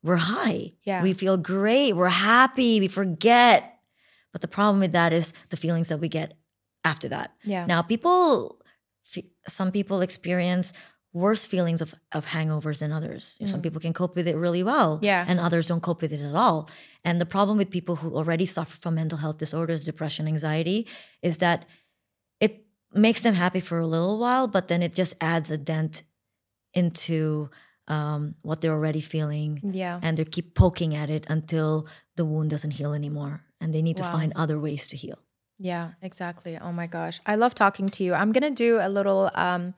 B: We're high.
A: Yeah.
B: We feel great. We're happy. We forget. But the problem with that is the feelings that we get after that.
A: Yeah.
B: Now, people, some people experience worse feelings of, of hangovers than others. Some people can cope with it really well.
A: Mm. Yeah.
B: And others don't cope with it at all. And the problem with people who already suffer from mental health disorders, depression, anxiety, is that it makes them happy for a little while, but then it just adds a dent into um, what they're already feeling
A: yeah.
B: and they keep poking at it until the wound doesn't heal anymore and they need
A: Wow.
B: to find other ways to heal
A: Yeah, exactly. Oh my gosh. I love talking to you. I'm going to do a little um,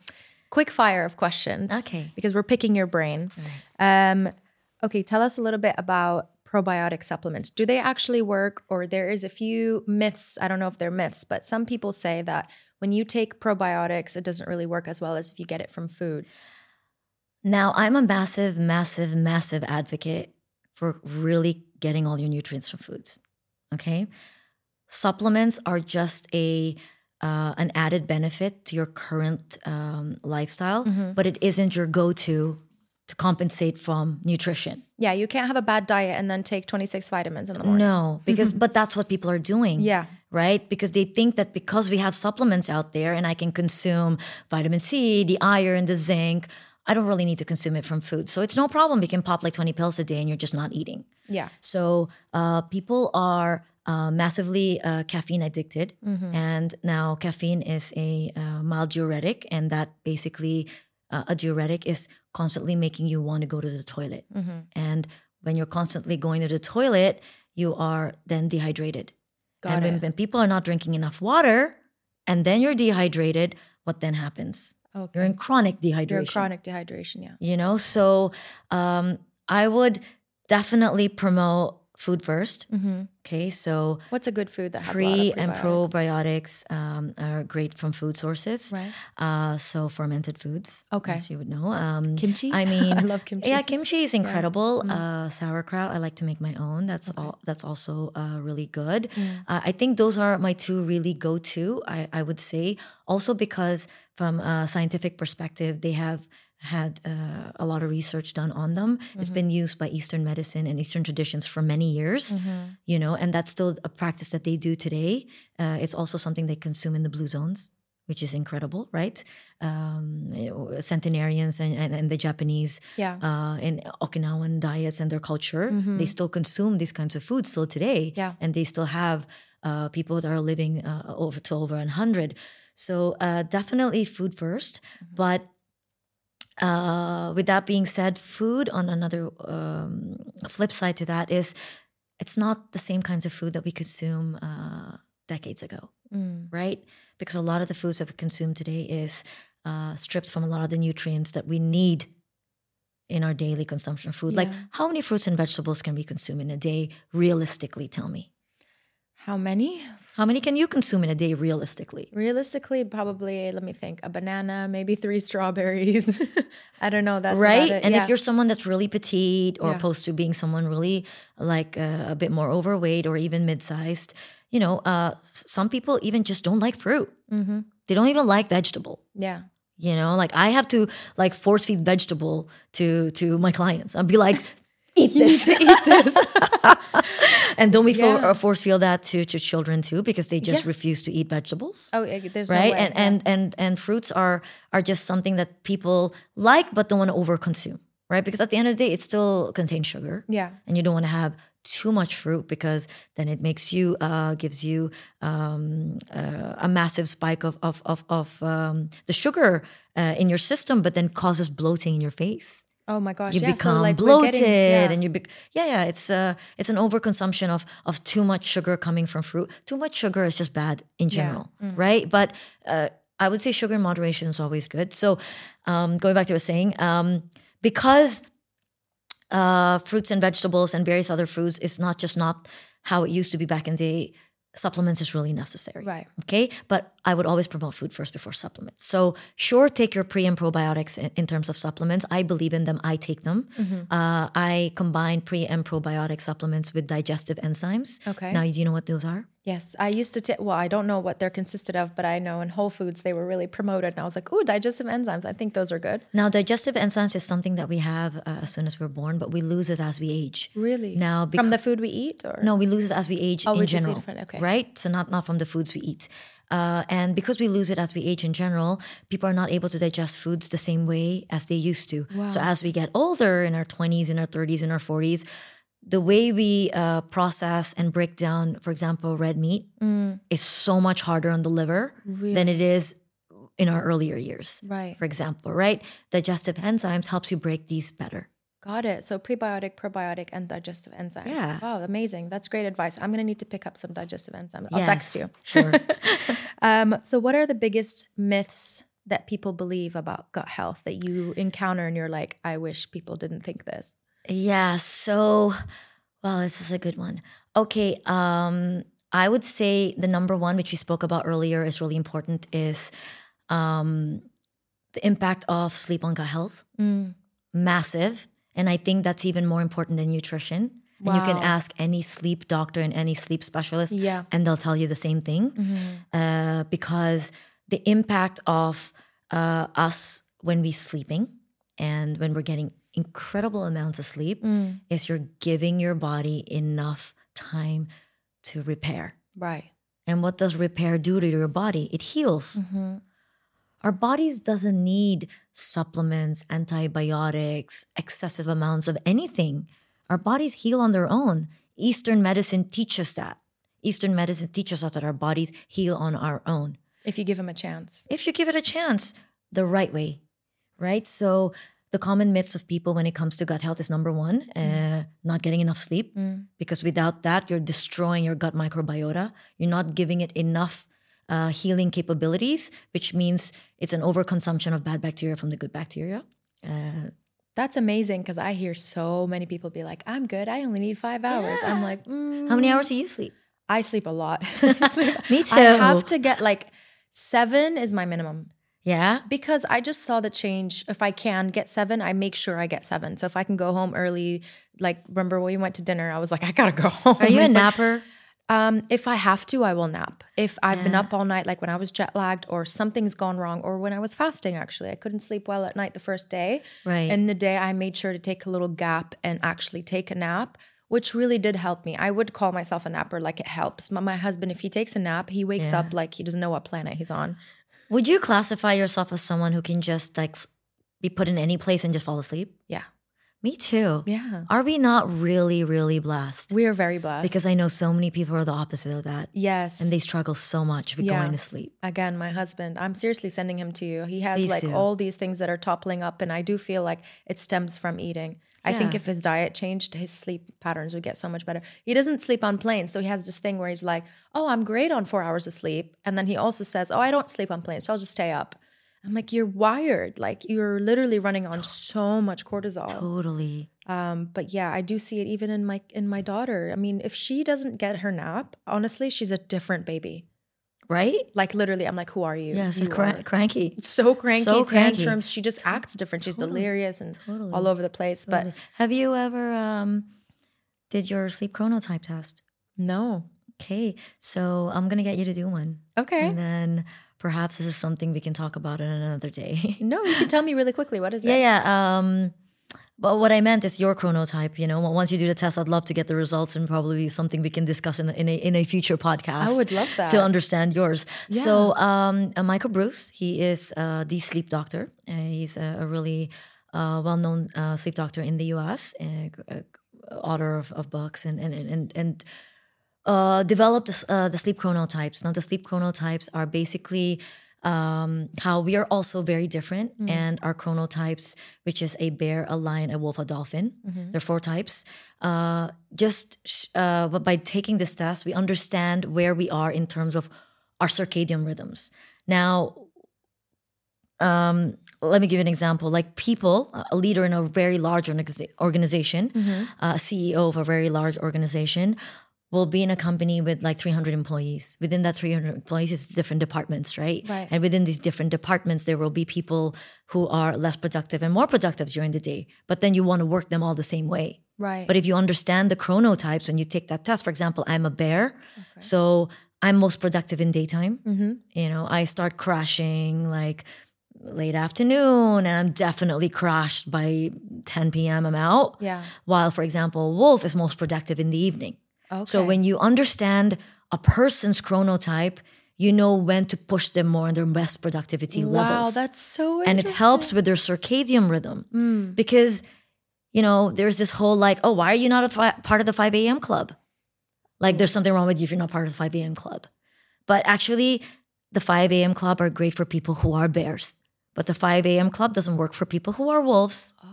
A: quick fire of questions.
B: Okay.
A: Because we're picking your brain. Um, okay, tell us a little bit about probiotic supplements. Do they actually work or there is a few myths, I don't know if they're myths, but some people say that when you take probiotics it doesn't really work as well as if you get it from foods.
B: now i'm a massive massive massive advocate for really getting all your nutrients from foods okay supplements are just a uh, an added benefit to your current um, lifestyle but it isn't your go-to to compensate from nutrition
A: Yeah, you can't have a bad diet and then take 26 vitamins in the morning.
B: no because but that's what people are doing
A: Yeah.
B: right? Because they think that because we have supplements out there and I can consume vitamin C, the iron, the zinc, I don't really need to consume it from food. So it's no problem. You can pop like 20 pills a day and you're just not eating.
A: Yeah.
B: So uh, people are uh, massively uh, caffeine addicted. And now caffeine is a uh, mild diuretic, and that basically uh, a diuretic is constantly making you want to go to the toilet. And when you're constantly going to the toilet, you are then dehydrated.
A: Got
B: and when, when people are not drinking enough water and then you're dehydrated, what then happens?
A: Okay.
B: You're in chronic dehydration.
A: You're in chronic dehydration, yeah.
B: You know, so um, I would definitely promote food 1st Okay, so
A: What's a good food that has a lot
B: pre and probiotics um, are great from food sources.
A: Right.
B: Uh, so fermented foods.
A: Okay.
B: As you would know. Um,
A: Kimchi?
B: I mean,
A: I love kimchi.
B: Yeah, kimchi is incredible.
A: Mm.
B: Uh, sauerkraut, I like to make my own. That's all. That's also uh, really good.
A: Mm.
B: Uh, I think those are my two really go to. I, I would say also because from a scientific perspective, they have had uh, a lot of research done on them.
A: Mm-hmm.
B: It's been used by Eastern medicine and Eastern traditions for many years.
A: Mm-hmm.
B: You know, and that's still a practice that they do today. Uh, it's also something they consume in the blue zones. Which is incredible, right? Um, centenarians and, and, and the Japanese
A: Yeah.
B: uh, in Okinawan diets and their culture, they still consume these kinds of foods still today.
A: Yeah.
B: And they still have uh, people that are living uh, over to over 100. So uh, definitely food 1st But uh, with that being said, food on another um, flip side to that is it's not the same kinds of food that we consume uh, decades ago, right? Because a lot of the foods that we consume today is uh, stripped from a lot of the nutrients that we need in our daily consumption of food. Like, how many fruits and vegetables can we consume in a day realistically? Tell me.
A: How many?
B: How many can you consume in a day realistically?
A: Realistically, probably, let me think, a banana, maybe three strawberries. I don't know. That's
B: right and
A: Yeah.
B: if you're someone that's really petite or
A: Yeah.
B: opposed to being someone really like uh, a bit more overweight or even mid-sized you know uh, some people even just don't like fruit
A: Mm-hmm.
B: they don't even like vegetable
A: Yeah.
B: you know like i have to like force feed vegetable to to my clients i'll be like eat this
A: eat this.
B: and don't we for,
A: Yeah.
B: uh, force feed that to, to children too because they just
A: Yeah.
B: refuse to eat vegetables
A: Oh, yeah, there's no
B: right
A: way.
B: and
A: Yeah.
B: and and and fruits are are just something that people like but don't want to overconsume right because at the end of the day it still contains sugar
A: Yeah.
B: and you don't want to have too much fruit because then it makes you uh, gives you um, uh, a massive spike of of of, of um, the sugar uh, in your system but then causes bloating in your face
A: Oh my gosh.
B: you
A: yeah.
B: become
A: so like
B: bloated
A: getting- yeah.
B: and you bec yeah yeah it's uh it's an overconsumption of of too much sugar coming from fruit too much sugar is just bad in general
A: Mm.
B: right but uh i would say sugar in moderation is always good so um going back to what i was saying um because uh fruits and vegetables and various other foods is not just not how it used to be back in the day supplements is really necessary
A: Right.
B: Okay. But I would always promote food first before supplements. So, sure, take your pre and probiotics in, in terms of supplements. I believe in them. I take them.
A: Mm-hmm.
B: Uh, I combine pre and probiotic supplements with digestive enzymes.
A: Okay.
B: Now, do you know what those are?
A: Yes, I used to take. Well, I don't know what they're consisted of, but I know in Whole Foods they were really promoted, and I was like, "Ooh, digestive enzymes! I think those are good."
B: Now, digestive enzymes is something that we have uh, as soon as we're born, but we lose it as we age.
A: Really?
B: Now,
A: from the food we eat, or
B: No, we lose it as we age
A: Oh,
B: in
A: we
B: general.
A: from- okay.
B: Right? So not not from the foods we eat. Uh, and because we lose it as we age in general, people are not able to digest foods the same way as they used to. So as we get older in our 20s, in our 30s, in our 40s, the way we uh, process and break down, for example, red meat
A: Mm.
B: is so much harder on the liver than it is in our earlier years.
A: Right.
B: For example, right? Digestive enzymes helps you break these better.
A: Got it. So prebiotic, probiotic, and digestive enzymes.
B: Yeah.
A: Wow, amazing. That's great advice. I'm gonna need to pick up some digestive enzymes. I'll text you.
B: Sure.
A: Um, so, what are the biggest myths that people believe about gut health that you encounter, and you're like, "I wish people didn't think this."
B: Yeah, so well, this is a good one. Okay, um I would say the number one which we spoke about earlier is really important is um the impact of sleep on gut health. Massive, and I think that's even more important than nutrition. And you can ask any sleep doctor and any sleep specialist
A: Yeah.
B: and they'll tell you the same thing uh, because the impact of uh, us when we're sleeping and when we're getting incredible amounts of sleep mm. is you're giving your body enough time to repair.
A: Right.
B: And what does repair do to your body? It heals. Mm-hmm. Our bodies doesn't need supplements, antibiotics, excessive amounts of anything. Our bodies heal on their own. Eastern medicine teaches that. Eastern medicine teaches us that our bodies heal on our own.
A: If you give them a chance.
B: If you give it a chance the right way, right? So the common myths of people when it comes to gut health is number one, uh, not getting enough sleep. Because without that, you're destroying your gut microbiota. You're not giving it enough uh, healing capabilities, which means it's an overconsumption of bad bacteria from the good bacteria. Uh,
A: That's amazing because I hear so many people be like, I'm good. I only need five hours. I'm like, mm,
B: How many hours do you sleep?
A: I sleep a lot.
B: Me too.
A: I have to get like seven is my minimum
B: Yeah.
A: because I just saw the change. If I can get seven, I make sure I get seven. So if I can go home early, like remember when we went to dinner, I was like, I gotta go home.
B: Are you a
A: like,
B: napper?
A: um, if I have to, I will nap. If I've been up all night, like when I was jet lagged or something's gone wrong, or when I was fasting, actually, I couldn't sleep well at night the first day.
B: Right.
A: In the day, I made sure to take a little gap and actually take a nap, which really did help me. I would call myself a napper, like it helps. My, my husband, if he takes a nap, he wakes
B: Yeah.
A: up like he doesn't know what planet he's on.
B: Would you classify yourself as someone who can just like be put in any place and just fall asleep?
A: Yeah.
B: Me too.
A: Yeah.
B: Are we not really, really blessed?
A: We are very blessed.
B: Because I know so many people are the opposite of that.
A: yes.
B: And they struggle so much with
A: Yeah.
B: going to sleep.
A: again my husband i'm seriously sending him to you he has
B: Please
A: like
B: do.
A: all these things that are toppling up and i do feel like it stems from eating i think if his diet changed his sleep patterns would get so much better he doesn't sleep on planes so he has this thing where he's like oh i'm great on four hours of sleep and then he also says oh i don't sleep on planes so i'll just stay up i'm like you're wired like you're literally running on so much cortisol
B: Totally.
A: um, but yeah, I do see it even in my in my daughter. I mean, if she doesn't get her nap, honestly, she's a different baby.
B: Right?
A: Like literally, I'm like, who are you?
B: Yeah, so
A: You
B: cra- cranky.
A: so cranky,
B: So cranky.
A: tantrums. She just acts different. She's delirious and
B: Totally.
A: all over the place. But
B: Totally. have you ever um did your sleep chronotype test?
A: no.
B: Okay. So I'm gonna get you to do one.
A: Okay.
B: And then perhaps this is something we can talk about in another day.
A: No, you can tell me really quickly. What is
B: yeah,
A: it?
B: Yeah, yeah. Um but what I meant is your chronotype. You know, once you do the test, I'd love to get the results and probably something we can discuss in, in a in a future podcast.
A: I would love that.
B: to understand yours. So, um, uh, Michael Breus, he is uh, the sleep doctor. Uh, he's a, a really uh, well-known uh, sleep doctor in the U.S. Uh, author of, of books and and and and uh, developed the sleep chronotypes. Now, the sleep chronotypes are basically um, how we are also very different, and our chronotypes, which is a bear, a lion, a wolf, a dolphin. There are four types. Uh, just sh- uh, but by taking this test, we understand where we are in terms of our circadian rhythms. Now, um, let me give you an example. Like people, a leader in a very large organiza- organization, uh, a CEO of a very large organization, will be in a company with like 300 employees. Within that 300 employees is different departments, right?
A: Right.
B: And within these different departments, there will be people who are less productive and more productive during the day. But then you want to work them all the same way.
A: Right.
B: But if you understand the chronotypes when you take that test, for example, I'm a bear, so I'm most productive in daytime.
A: Mm-hmm.
B: You know, I start crashing like late afternoon, and I'm definitely crashed by 10 p.m. I'm out.
A: yeah.
B: While, for example, wolf is most productive in the evening.
A: Okay.
B: So when you understand a person's chronotype, you know when to push them more on their best productivity
A: wow,
B: levels Wow,
A: that's so
B: and it helps with their circadian rhythm
A: Mm.
B: because you know there's this whole like oh why are you not a fi- part of the 5 a.m club like there's something wrong with you if you're not part of the 5 a.m club but actually the 5 a.m club are great for people who are bears but the 5 a.m club doesn't work for people who are wolves
A: Oh.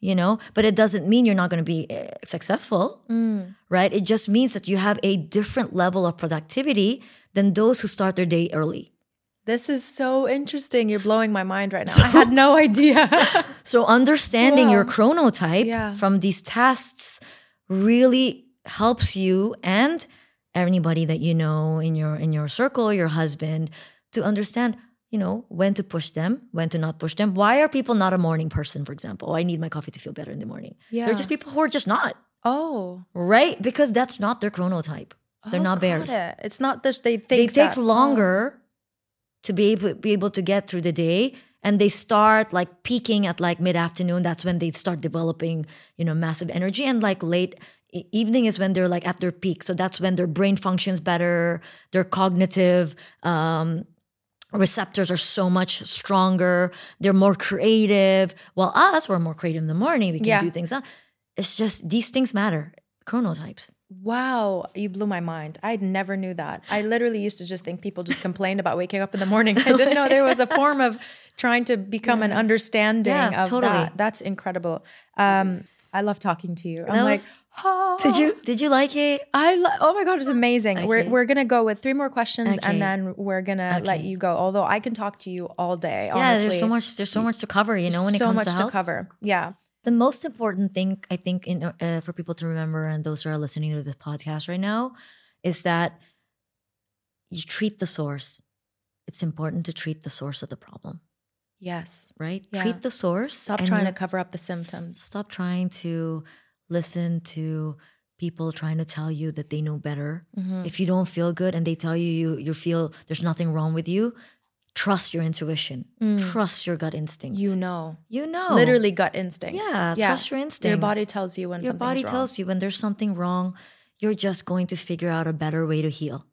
B: You know but it doesn't mean you're not going to be uh, successful
A: Mm.
B: right it just means that you have a different level of productivity than those who start their day early
A: This is so interesting. You're blowing my mind right now. I had no idea.
B: So understanding your chronotype
A: Yeah.
B: from these tests really helps you and anybody that you know in your in your circle, your husband, to understand, you know, when to push them, when to not push them. Why are people not a morning person, for example? Oh, I need my coffee to feel better in the morning.
A: Yeah.
B: They're just people who are just not,
A: oh.
B: right? Because that's not their chronotype. They're
A: Oh,
B: not bears.
A: it. It's not this. They think
B: They take
A: oh.
B: longer to be able be able to get through the day and they start like peaking at like mid afternoon that's when they start developing you know massive energy and like late evening is when they're like at their peak so that's when their brain functions better their cognitive um receptors are so much stronger they're more creative while us we're more creative in the morning we can
A: Yeah.
B: do things it's just these things matter chronotypes
A: Wow, you blew my mind. I never knew that. I literally used to just think people just complained about waking up in the morning. I didn't know there was a form of trying to become an understanding
B: Yeah,
A: of
B: totally.
A: that. That's incredible. Um, I love talking to you. I'm
B: That
A: like,
B: was- Did you did you like it?
A: I lo- oh my god, it's amazing. We're we're gonna go with three more questions
B: Okay.
A: and then we're gonna let you go. Although I can talk to you all day.
B: Yeah,
A: honestly.
B: there's so much there's so much to cover, you know, when it
A: so
B: comes
A: much
B: to
A: to cover. Yeah.
B: the most important thing I think in uh, for people to remember and those who are listening to this podcast right now is that you treat the source. It's important to treat the source of the problem,
A: Yes.
B: right?
A: Yeah.
B: Treat the source.
A: Stop trying to cover up the symptoms.
B: Stop trying to listen to people trying to tell you that they know better.
A: Mm-hmm.
B: If you don't feel good and they tell you you you feel there's nothing wrong with you, trust your intuition. Trust your gut instincts.
A: Mm. You know.
B: you know.
A: Literally gut instincts.
B: Yeah, trust your instincts.
A: Your body tells you when
B: your body
A: wrong.
B: tells you when there's something wrong you're just going to figure out a better way to heal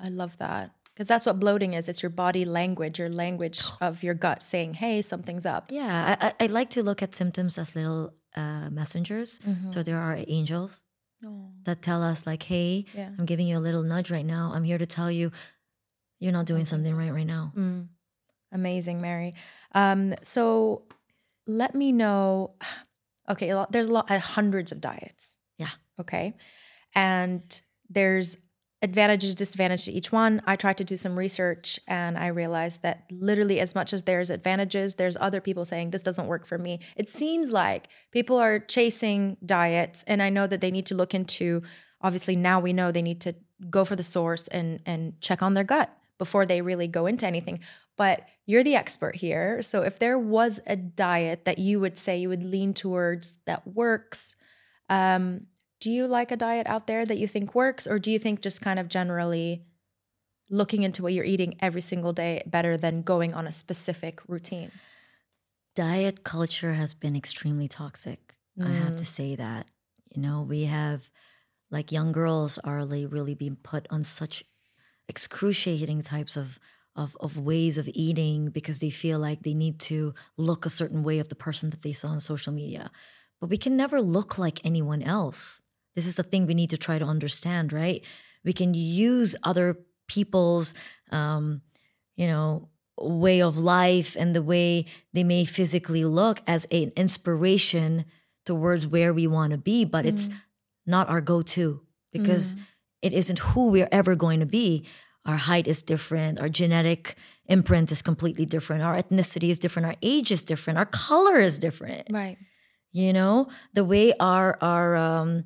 A: I love that. Because that's what bloating is. It's your body language, your language of your gut saying, hey, something's up.
B: yeah I, I like to look at symptoms as little uh, messengers
A: Mm-hmm.
B: so there are angels
A: Oh,
B: that tell us like hey
A: Yeah.
B: i'm giving you a little nudge right now i'm here to tell you you're not doing something right right now
A: Mm. Amazing, Mary. Um, so let me know. Okay, a lot, there's a lot, uh, hundreds of diets.
B: Yeah.
A: Okay, and there's advantages, disadvantages to each one. I tried to do some research, and I realized that literally, as much as there's advantages, there's other people saying this doesn't work for me. It seems like people are chasing diets, and I know that they need to look into. Obviously, now we know they need to go for the source and and check on their gut before they really go into anything. But you're the expert here. So if there was a diet that you would say you would lean towards that works, um, do you like a diet out there that you think works? Or do you think just kind of generally looking into what you're eating every single day better than going on a specific routine?
B: diet culture has been extremely toxic. I have
A: Mm.
B: to say that. You know, we have like young girls are like really being put on such excruciating types of of of ways of eating because they feel like they need to look a certain way of the person that they saw on social media. But we can never look like anyone else. This is the thing we need to try to understand, right? We can use other people's um, you know, way of life and the way they may physically look as an inspiration towards where we want to be, but it's not our go to because it isn't who we're ever going to be. Our height is different, our genetic imprint is completely different, our ethnicity is different, our age is different, our color is different
A: Right.
B: you know the way our our um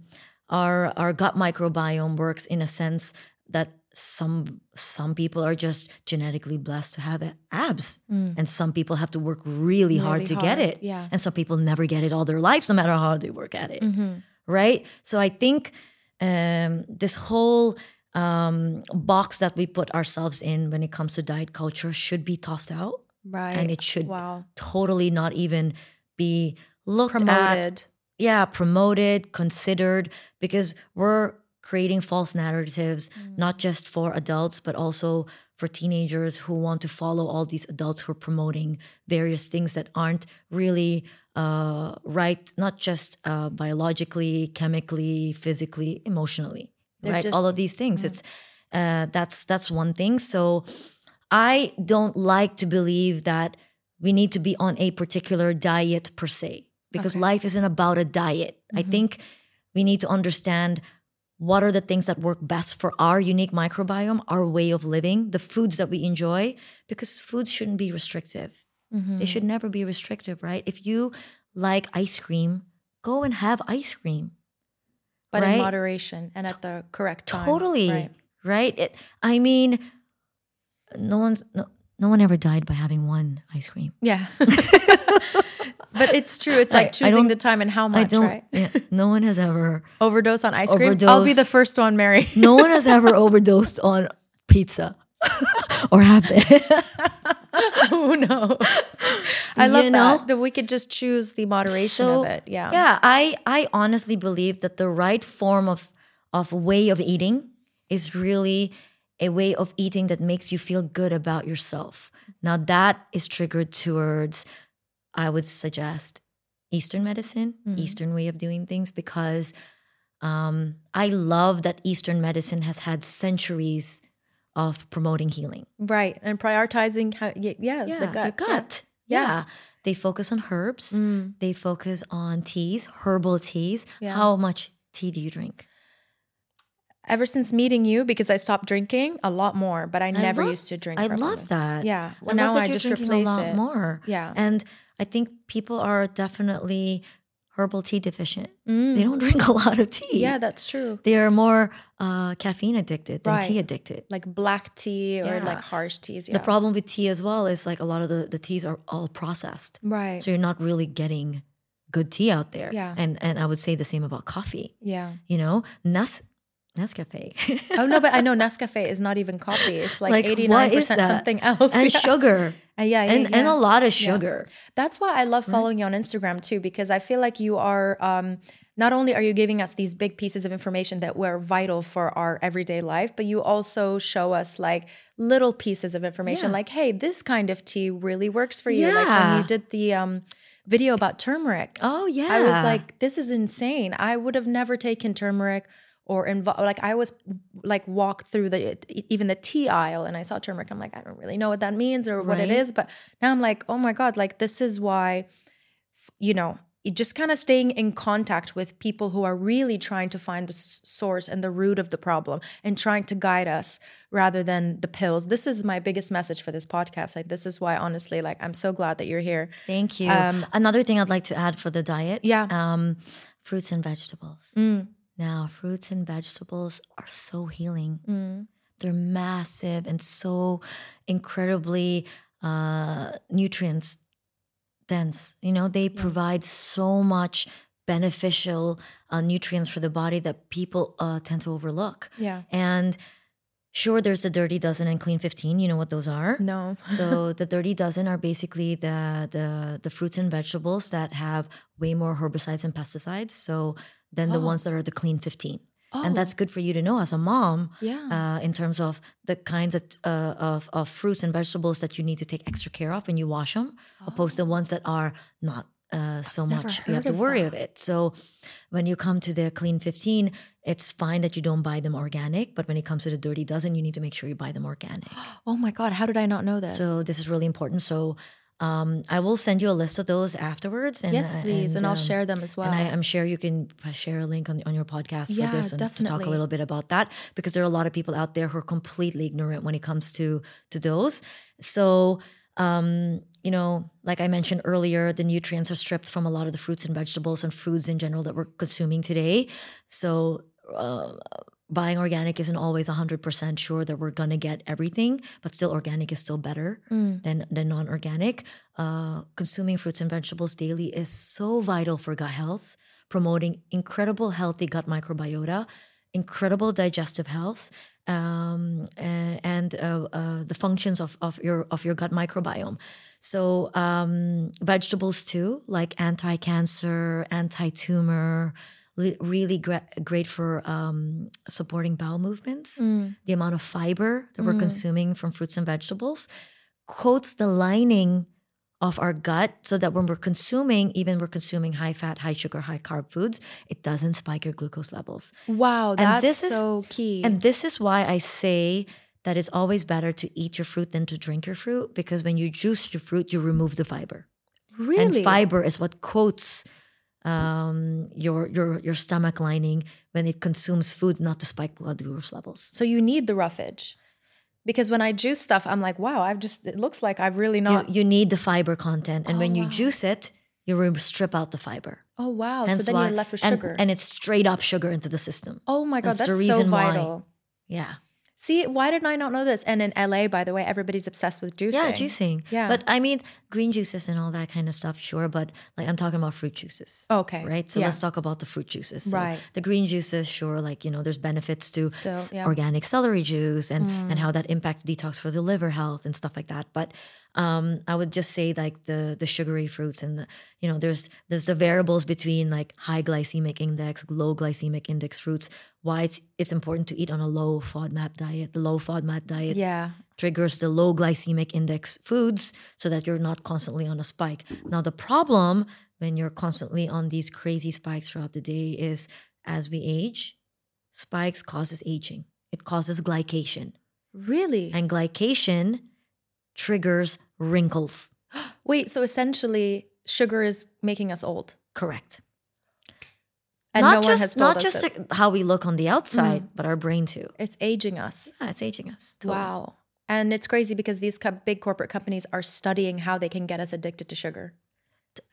B: our our gut microbiome works in a sense that some some people are just genetically blessed to have abs and some people have to work really, hard
A: Mm. Really
B: to get it
A: yeah.
B: and some people never get it all their lives no matter how hard they work at it
A: Mm-hmm.
B: right so i think um this whole um box that we put ourselves in when it comes to diet culture should be tossed out
A: Right.
B: and it should
A: wow.
B: totally not even be looked at
A: Promoted.
B: Yeah, promoted, considered, because we're creating false narratives,
A: Mm.
B: not just for adults, but also for teenagers who want to follow all these adults who are promoting various things that aren't really uh, right, not just uh, biologically, chemically, physically, emotionally,
A: They're
B: right?
A: just-
B: all of these things. It's uh, that's that's one thing. So I don't like to believe that we need to be on a particular diet per se because
A: Okay.
B: life isn't about a diet. I mm-hmm. think we need to understand what are the things that work best for our unique microbiome, our way of living, the foods that we enjoy, because foods shouldn't be restrictive. They mm-hmm. should never be restrictive, right? If you like ice cream, go and have ice cream.
A: But in moderation and at the correct time.
B: Totally.
A: Right.
B: Right? It, I mean, no one's no, no one ever died by having one ice cream.
A: Yeah. but it's true. It's like
B: I
A: choosing
B: don't-
A: the time and how
B: I
A: much,
B: don't.
A: right?
B: yeah, no one has ever.
A: Overdose on ice cream. I'll be the first one, Mary.
B: No one has ever overdosed on pizza, or have they?
A: Who knows? I love
B: You
A: that. That we could just choose the moderation
B: So,
A: of it. Yeah.
B: Yeah, I I honestly believe that the right form of of way of eating is really a way of eating that makes you feel good about yourself. Now that is triggered towards I would suggest Eastern medicine, Eastern way of doing things because um, I love that Eastern medicine has had centuries of promoting healing.
A: Right. And prioritizing how, y- yeah, the gut.
B: the gut. Yeah. They focus on herbs.
A: Mm.
B: They focus on teas, herbal teas.
A: Yeah.
B: How much tea do you drink?
A: Ever since meeting you, because I stopped drinking a lot more, but I never
B: love-
A: used to drink.
B: I love that.
A: Yeah.
B: I
A: Well, now I just replace
B: a lot
A: it.
B: more.
A: Yeah.
B: And I think people are definitely herbal tea deficient.
A: Mm.
B: They don't drink a lot of tea.
A: Yeah, that's true.
B: They are more uh, caffeine addicted than tea addicted.
A: Like black tea or
B: Yeah.
A: like harsh teas. Yeah.
B: The problem with tea as well is like a lot of the, the teas are all processed.
A: right.
B: So you're not really getting good tea out there.
A: Yeah.
B: And and I would say the same about coffee.
A: yeah.
B: You know, Nes Nescafe.
A: Oh no, but I know Nescafe is not even coffee. It's like eighty nine percent something else.
B: and
A: yeah.
B: sugar.
A: Uh, yeah, yeah,
B: And and a lot of sugar.
A: That's why I love following you on Instagram too, because I feel like you are um, not only are you giving us these big pieces of information that were vital for our everyday life, but you also show us like little pieces of information,
B: Yeah.
A: like, hey, this kind of tea really works for you. Like when you did the um, video about turmeric.
B: Oh yeah.
A: I was like, this is insane. I would have never taken turmeric or involved. Like I was like walked through the even the tea aisle and I saw turmeric. I'm like, I don't really know what that means or what it is. But now I'm like, oh my god, like this is why, you know. Just kind of staying in contact with people who are really trying to find the source and the root of the problem and trying to guide us rather than the pills. This is my biggest message for this podcast. Like, this is why, honestly, like, I'm so glad that you're here.
B: Thank you. Another thing I'd like to add for the diet.
A: Um, Yeah.
B: Um, fruits and vegetables.
A: Mm.
B: Now, fruits and vegetables are so healing.
A: Mm.
B: They're massive and so incredibly uh, nutrients dense. You know, they provide so much beneficial uh, nutrients for the body that people uh, tend to overlook.
A: Yeah.
B: And sure, there's the dirty dozen and clean 15. You know what those are?
A: No.
B: so the dirty dozen are basically the, the the fruits and vegetables that have way more herbicides and pesticides. So than the ones that are the clean 15. And that's good for you to know as a mom.
A: Yeah.
B: Uh, in terms of the kinds of, uh, of of fruits and vegetables that you need to take extra care of when you wash them, opposed to the ones that are not uh, so much. You have to worry of it. So when you come to the clean 15, it's fine that you don't buy them organic, but when it comes to the dirty dozen, you need to make sure you buy them organic.
A: Oh my God, how did I not know this?
B: So this is really important. So um, I will send you a list of those afterwards. And,
A: yes, please. And, I'll
B: um,
A: share them as well.
B: And I, I'm sure you can share a link on, on your podcast for
A: Yeah,
B: this and to talk a little bit about that because there are a lot of people out there who are completely ignorant when it comes to to those. So um, you know, like I mentioned earlier, the nutrients are stripped from a lot of the fruits and vegetables and foods in general that we're consuming today. So uh, buying organic isn't always 100% sure that we're going to get everything, but still organic is still better than, than non-organic. Uh, consuming fruits and vegetables daily is so vital for gut health, promoting incredible healthy gut microbiota, incredible digestive health, um, and uh, uh, the functions of, of your of your gut microbiome. So um, vegetables too, like anti-cancer, anti-tumor, li- really gra- great for um, supporting bowel movements. The amount of fiber that we're consuming from fruits and vegetables coats the lining of our gut so that when we're consuming, even we're consuming high fat, high sugar, high carb foods, it doesn't spike your glucose levels.
A: wow, that's
B: this is-
A: so key.
B: And this is why I say that it's always better to eat your fruit than to drink your fruit because when you juice your fruit, you remove the fiber.
A: really?
B: And fiber is what coats um, your your your stomach lining when it consumes food, not to spike blood glucose levels.
A: so you need the roughage. Because when I juice stuff, I'm like, wow, I've just, it looks like I've really not.
B: you need the fiber content, and when you juice it, you strip out the fiber.
A: oh, wow. So then
B: why-
A: you're left with
B: and,
A: sugar.
B: and it's straight up sugar into the system.
A: oh my God,
B: that's
A: that's,
B: the
A: so
B: reason why.
A: vital.
B: Yeah.
A: See, why did I not know this? And in LA, by the way, everybody's obsessed with juicing.
B: Yeah, juicing.
A: Yeah.
B: But I mean, green juices and all that kind of stuff, sure. But like, I'm talking about fruit juices.
A: Okay.
B: Right. So
A: Yeah.
B: let's talk about the fruit juices. So
A: Right.
B: The green juices, sure. Like, you know, there's benefits to
A: Still, yeah. Mm.
B: organic celery juice and, and how that impacts detox for the liver health and stuff like that. But um, I would just say like the the sugary fruits and the, you know, there's there's the variables between like high glycemic index, low glycemic index fruits. Why it's it's important to eat on a low FODMAP diet. The low FODMAP diet
A: Yeah.
B: triggers the low glycemic index foods so that you're not constantly on a spike. Now, the problem when you're constantly on these crazy spikes throughout the day is as we age, spikes causes aging. It causes glycation.
A: Really?
B: And glycation triggers wrinkles.
A: Wait, so essentially, sugar is making us old.
B: Correct.
A: And
B: not
A: no one
B: just not
A: us
B: just
A: this.
B: how we look on the outside, mm. but our brain too.
A: it's aging us.
B: Yeah, it's aging us. Totally.
A: Wow. And it's crazy because these co- big corporate companies are studying how they can get us addicted to sugar.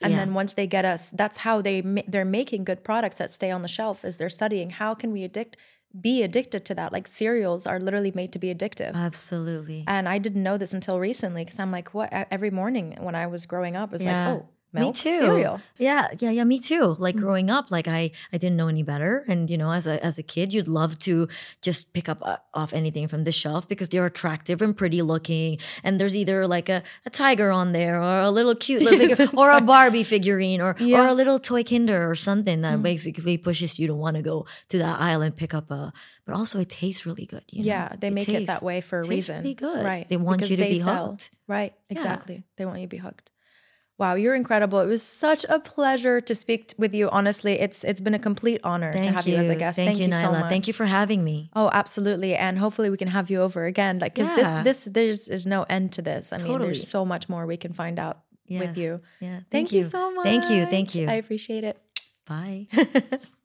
A: And
B: Yeah.
A: then once they get us, that's how they ma- they're making good products that stay on the shelf. Is they're studying how can we addict be addicted to that? Like cereals are literally made to be addictive.
B: Absolutely.
A: and I didn't know this until recently because I'm like, what? Every morning when I was growing up, it was
B: Yeah.
A: like, oh, milk,
B: me too.
A: cereal.
B: Yeah, yeah, yeah. Me too. Like
A: Mm.
B: growing up, like I, I didn't know any better, and you know, as a as a kid, you'd love to just pick up uh, off anything from the shelf because they're attractive and pretty looking, and there's either like a, a tiger on there or a little cute little figure, or a Barbie figurine or
A: Yeah. Mm.
B: or a little toy Kinder or something that basically pushes you to want to go to that aisle and pick up a. But also, it tastes really good. You know?
A: Yeah, they make it that way for a
B: tastes
A: reason.
B: really good.
A: Right.
B: They want
A: because
B: you to be
A: sell.
B: hooked.
A: Right. Exactly. They want you to be hooked. Wow, you're incredible. It was such a pleasure to speak with you. Honestly, it's it's been a complete honor
B: Thank
A: to have
B: you.
A: you, as a guest.
B: Thank, you,
A: so
B: Nyla.
A: much.
B: Thank you for having me.
A: Oh, absolutely. And hopefully we can have you over again. Like because
B: Yeah.
A: this this there's there's no end to this. I mean, there's so much more we can find out
B: Yes.
A: with you.
B: Yeah.
A: Thank, you so much.
B: Thank you. Thank you.
A: I appreciate it.
B: Bye.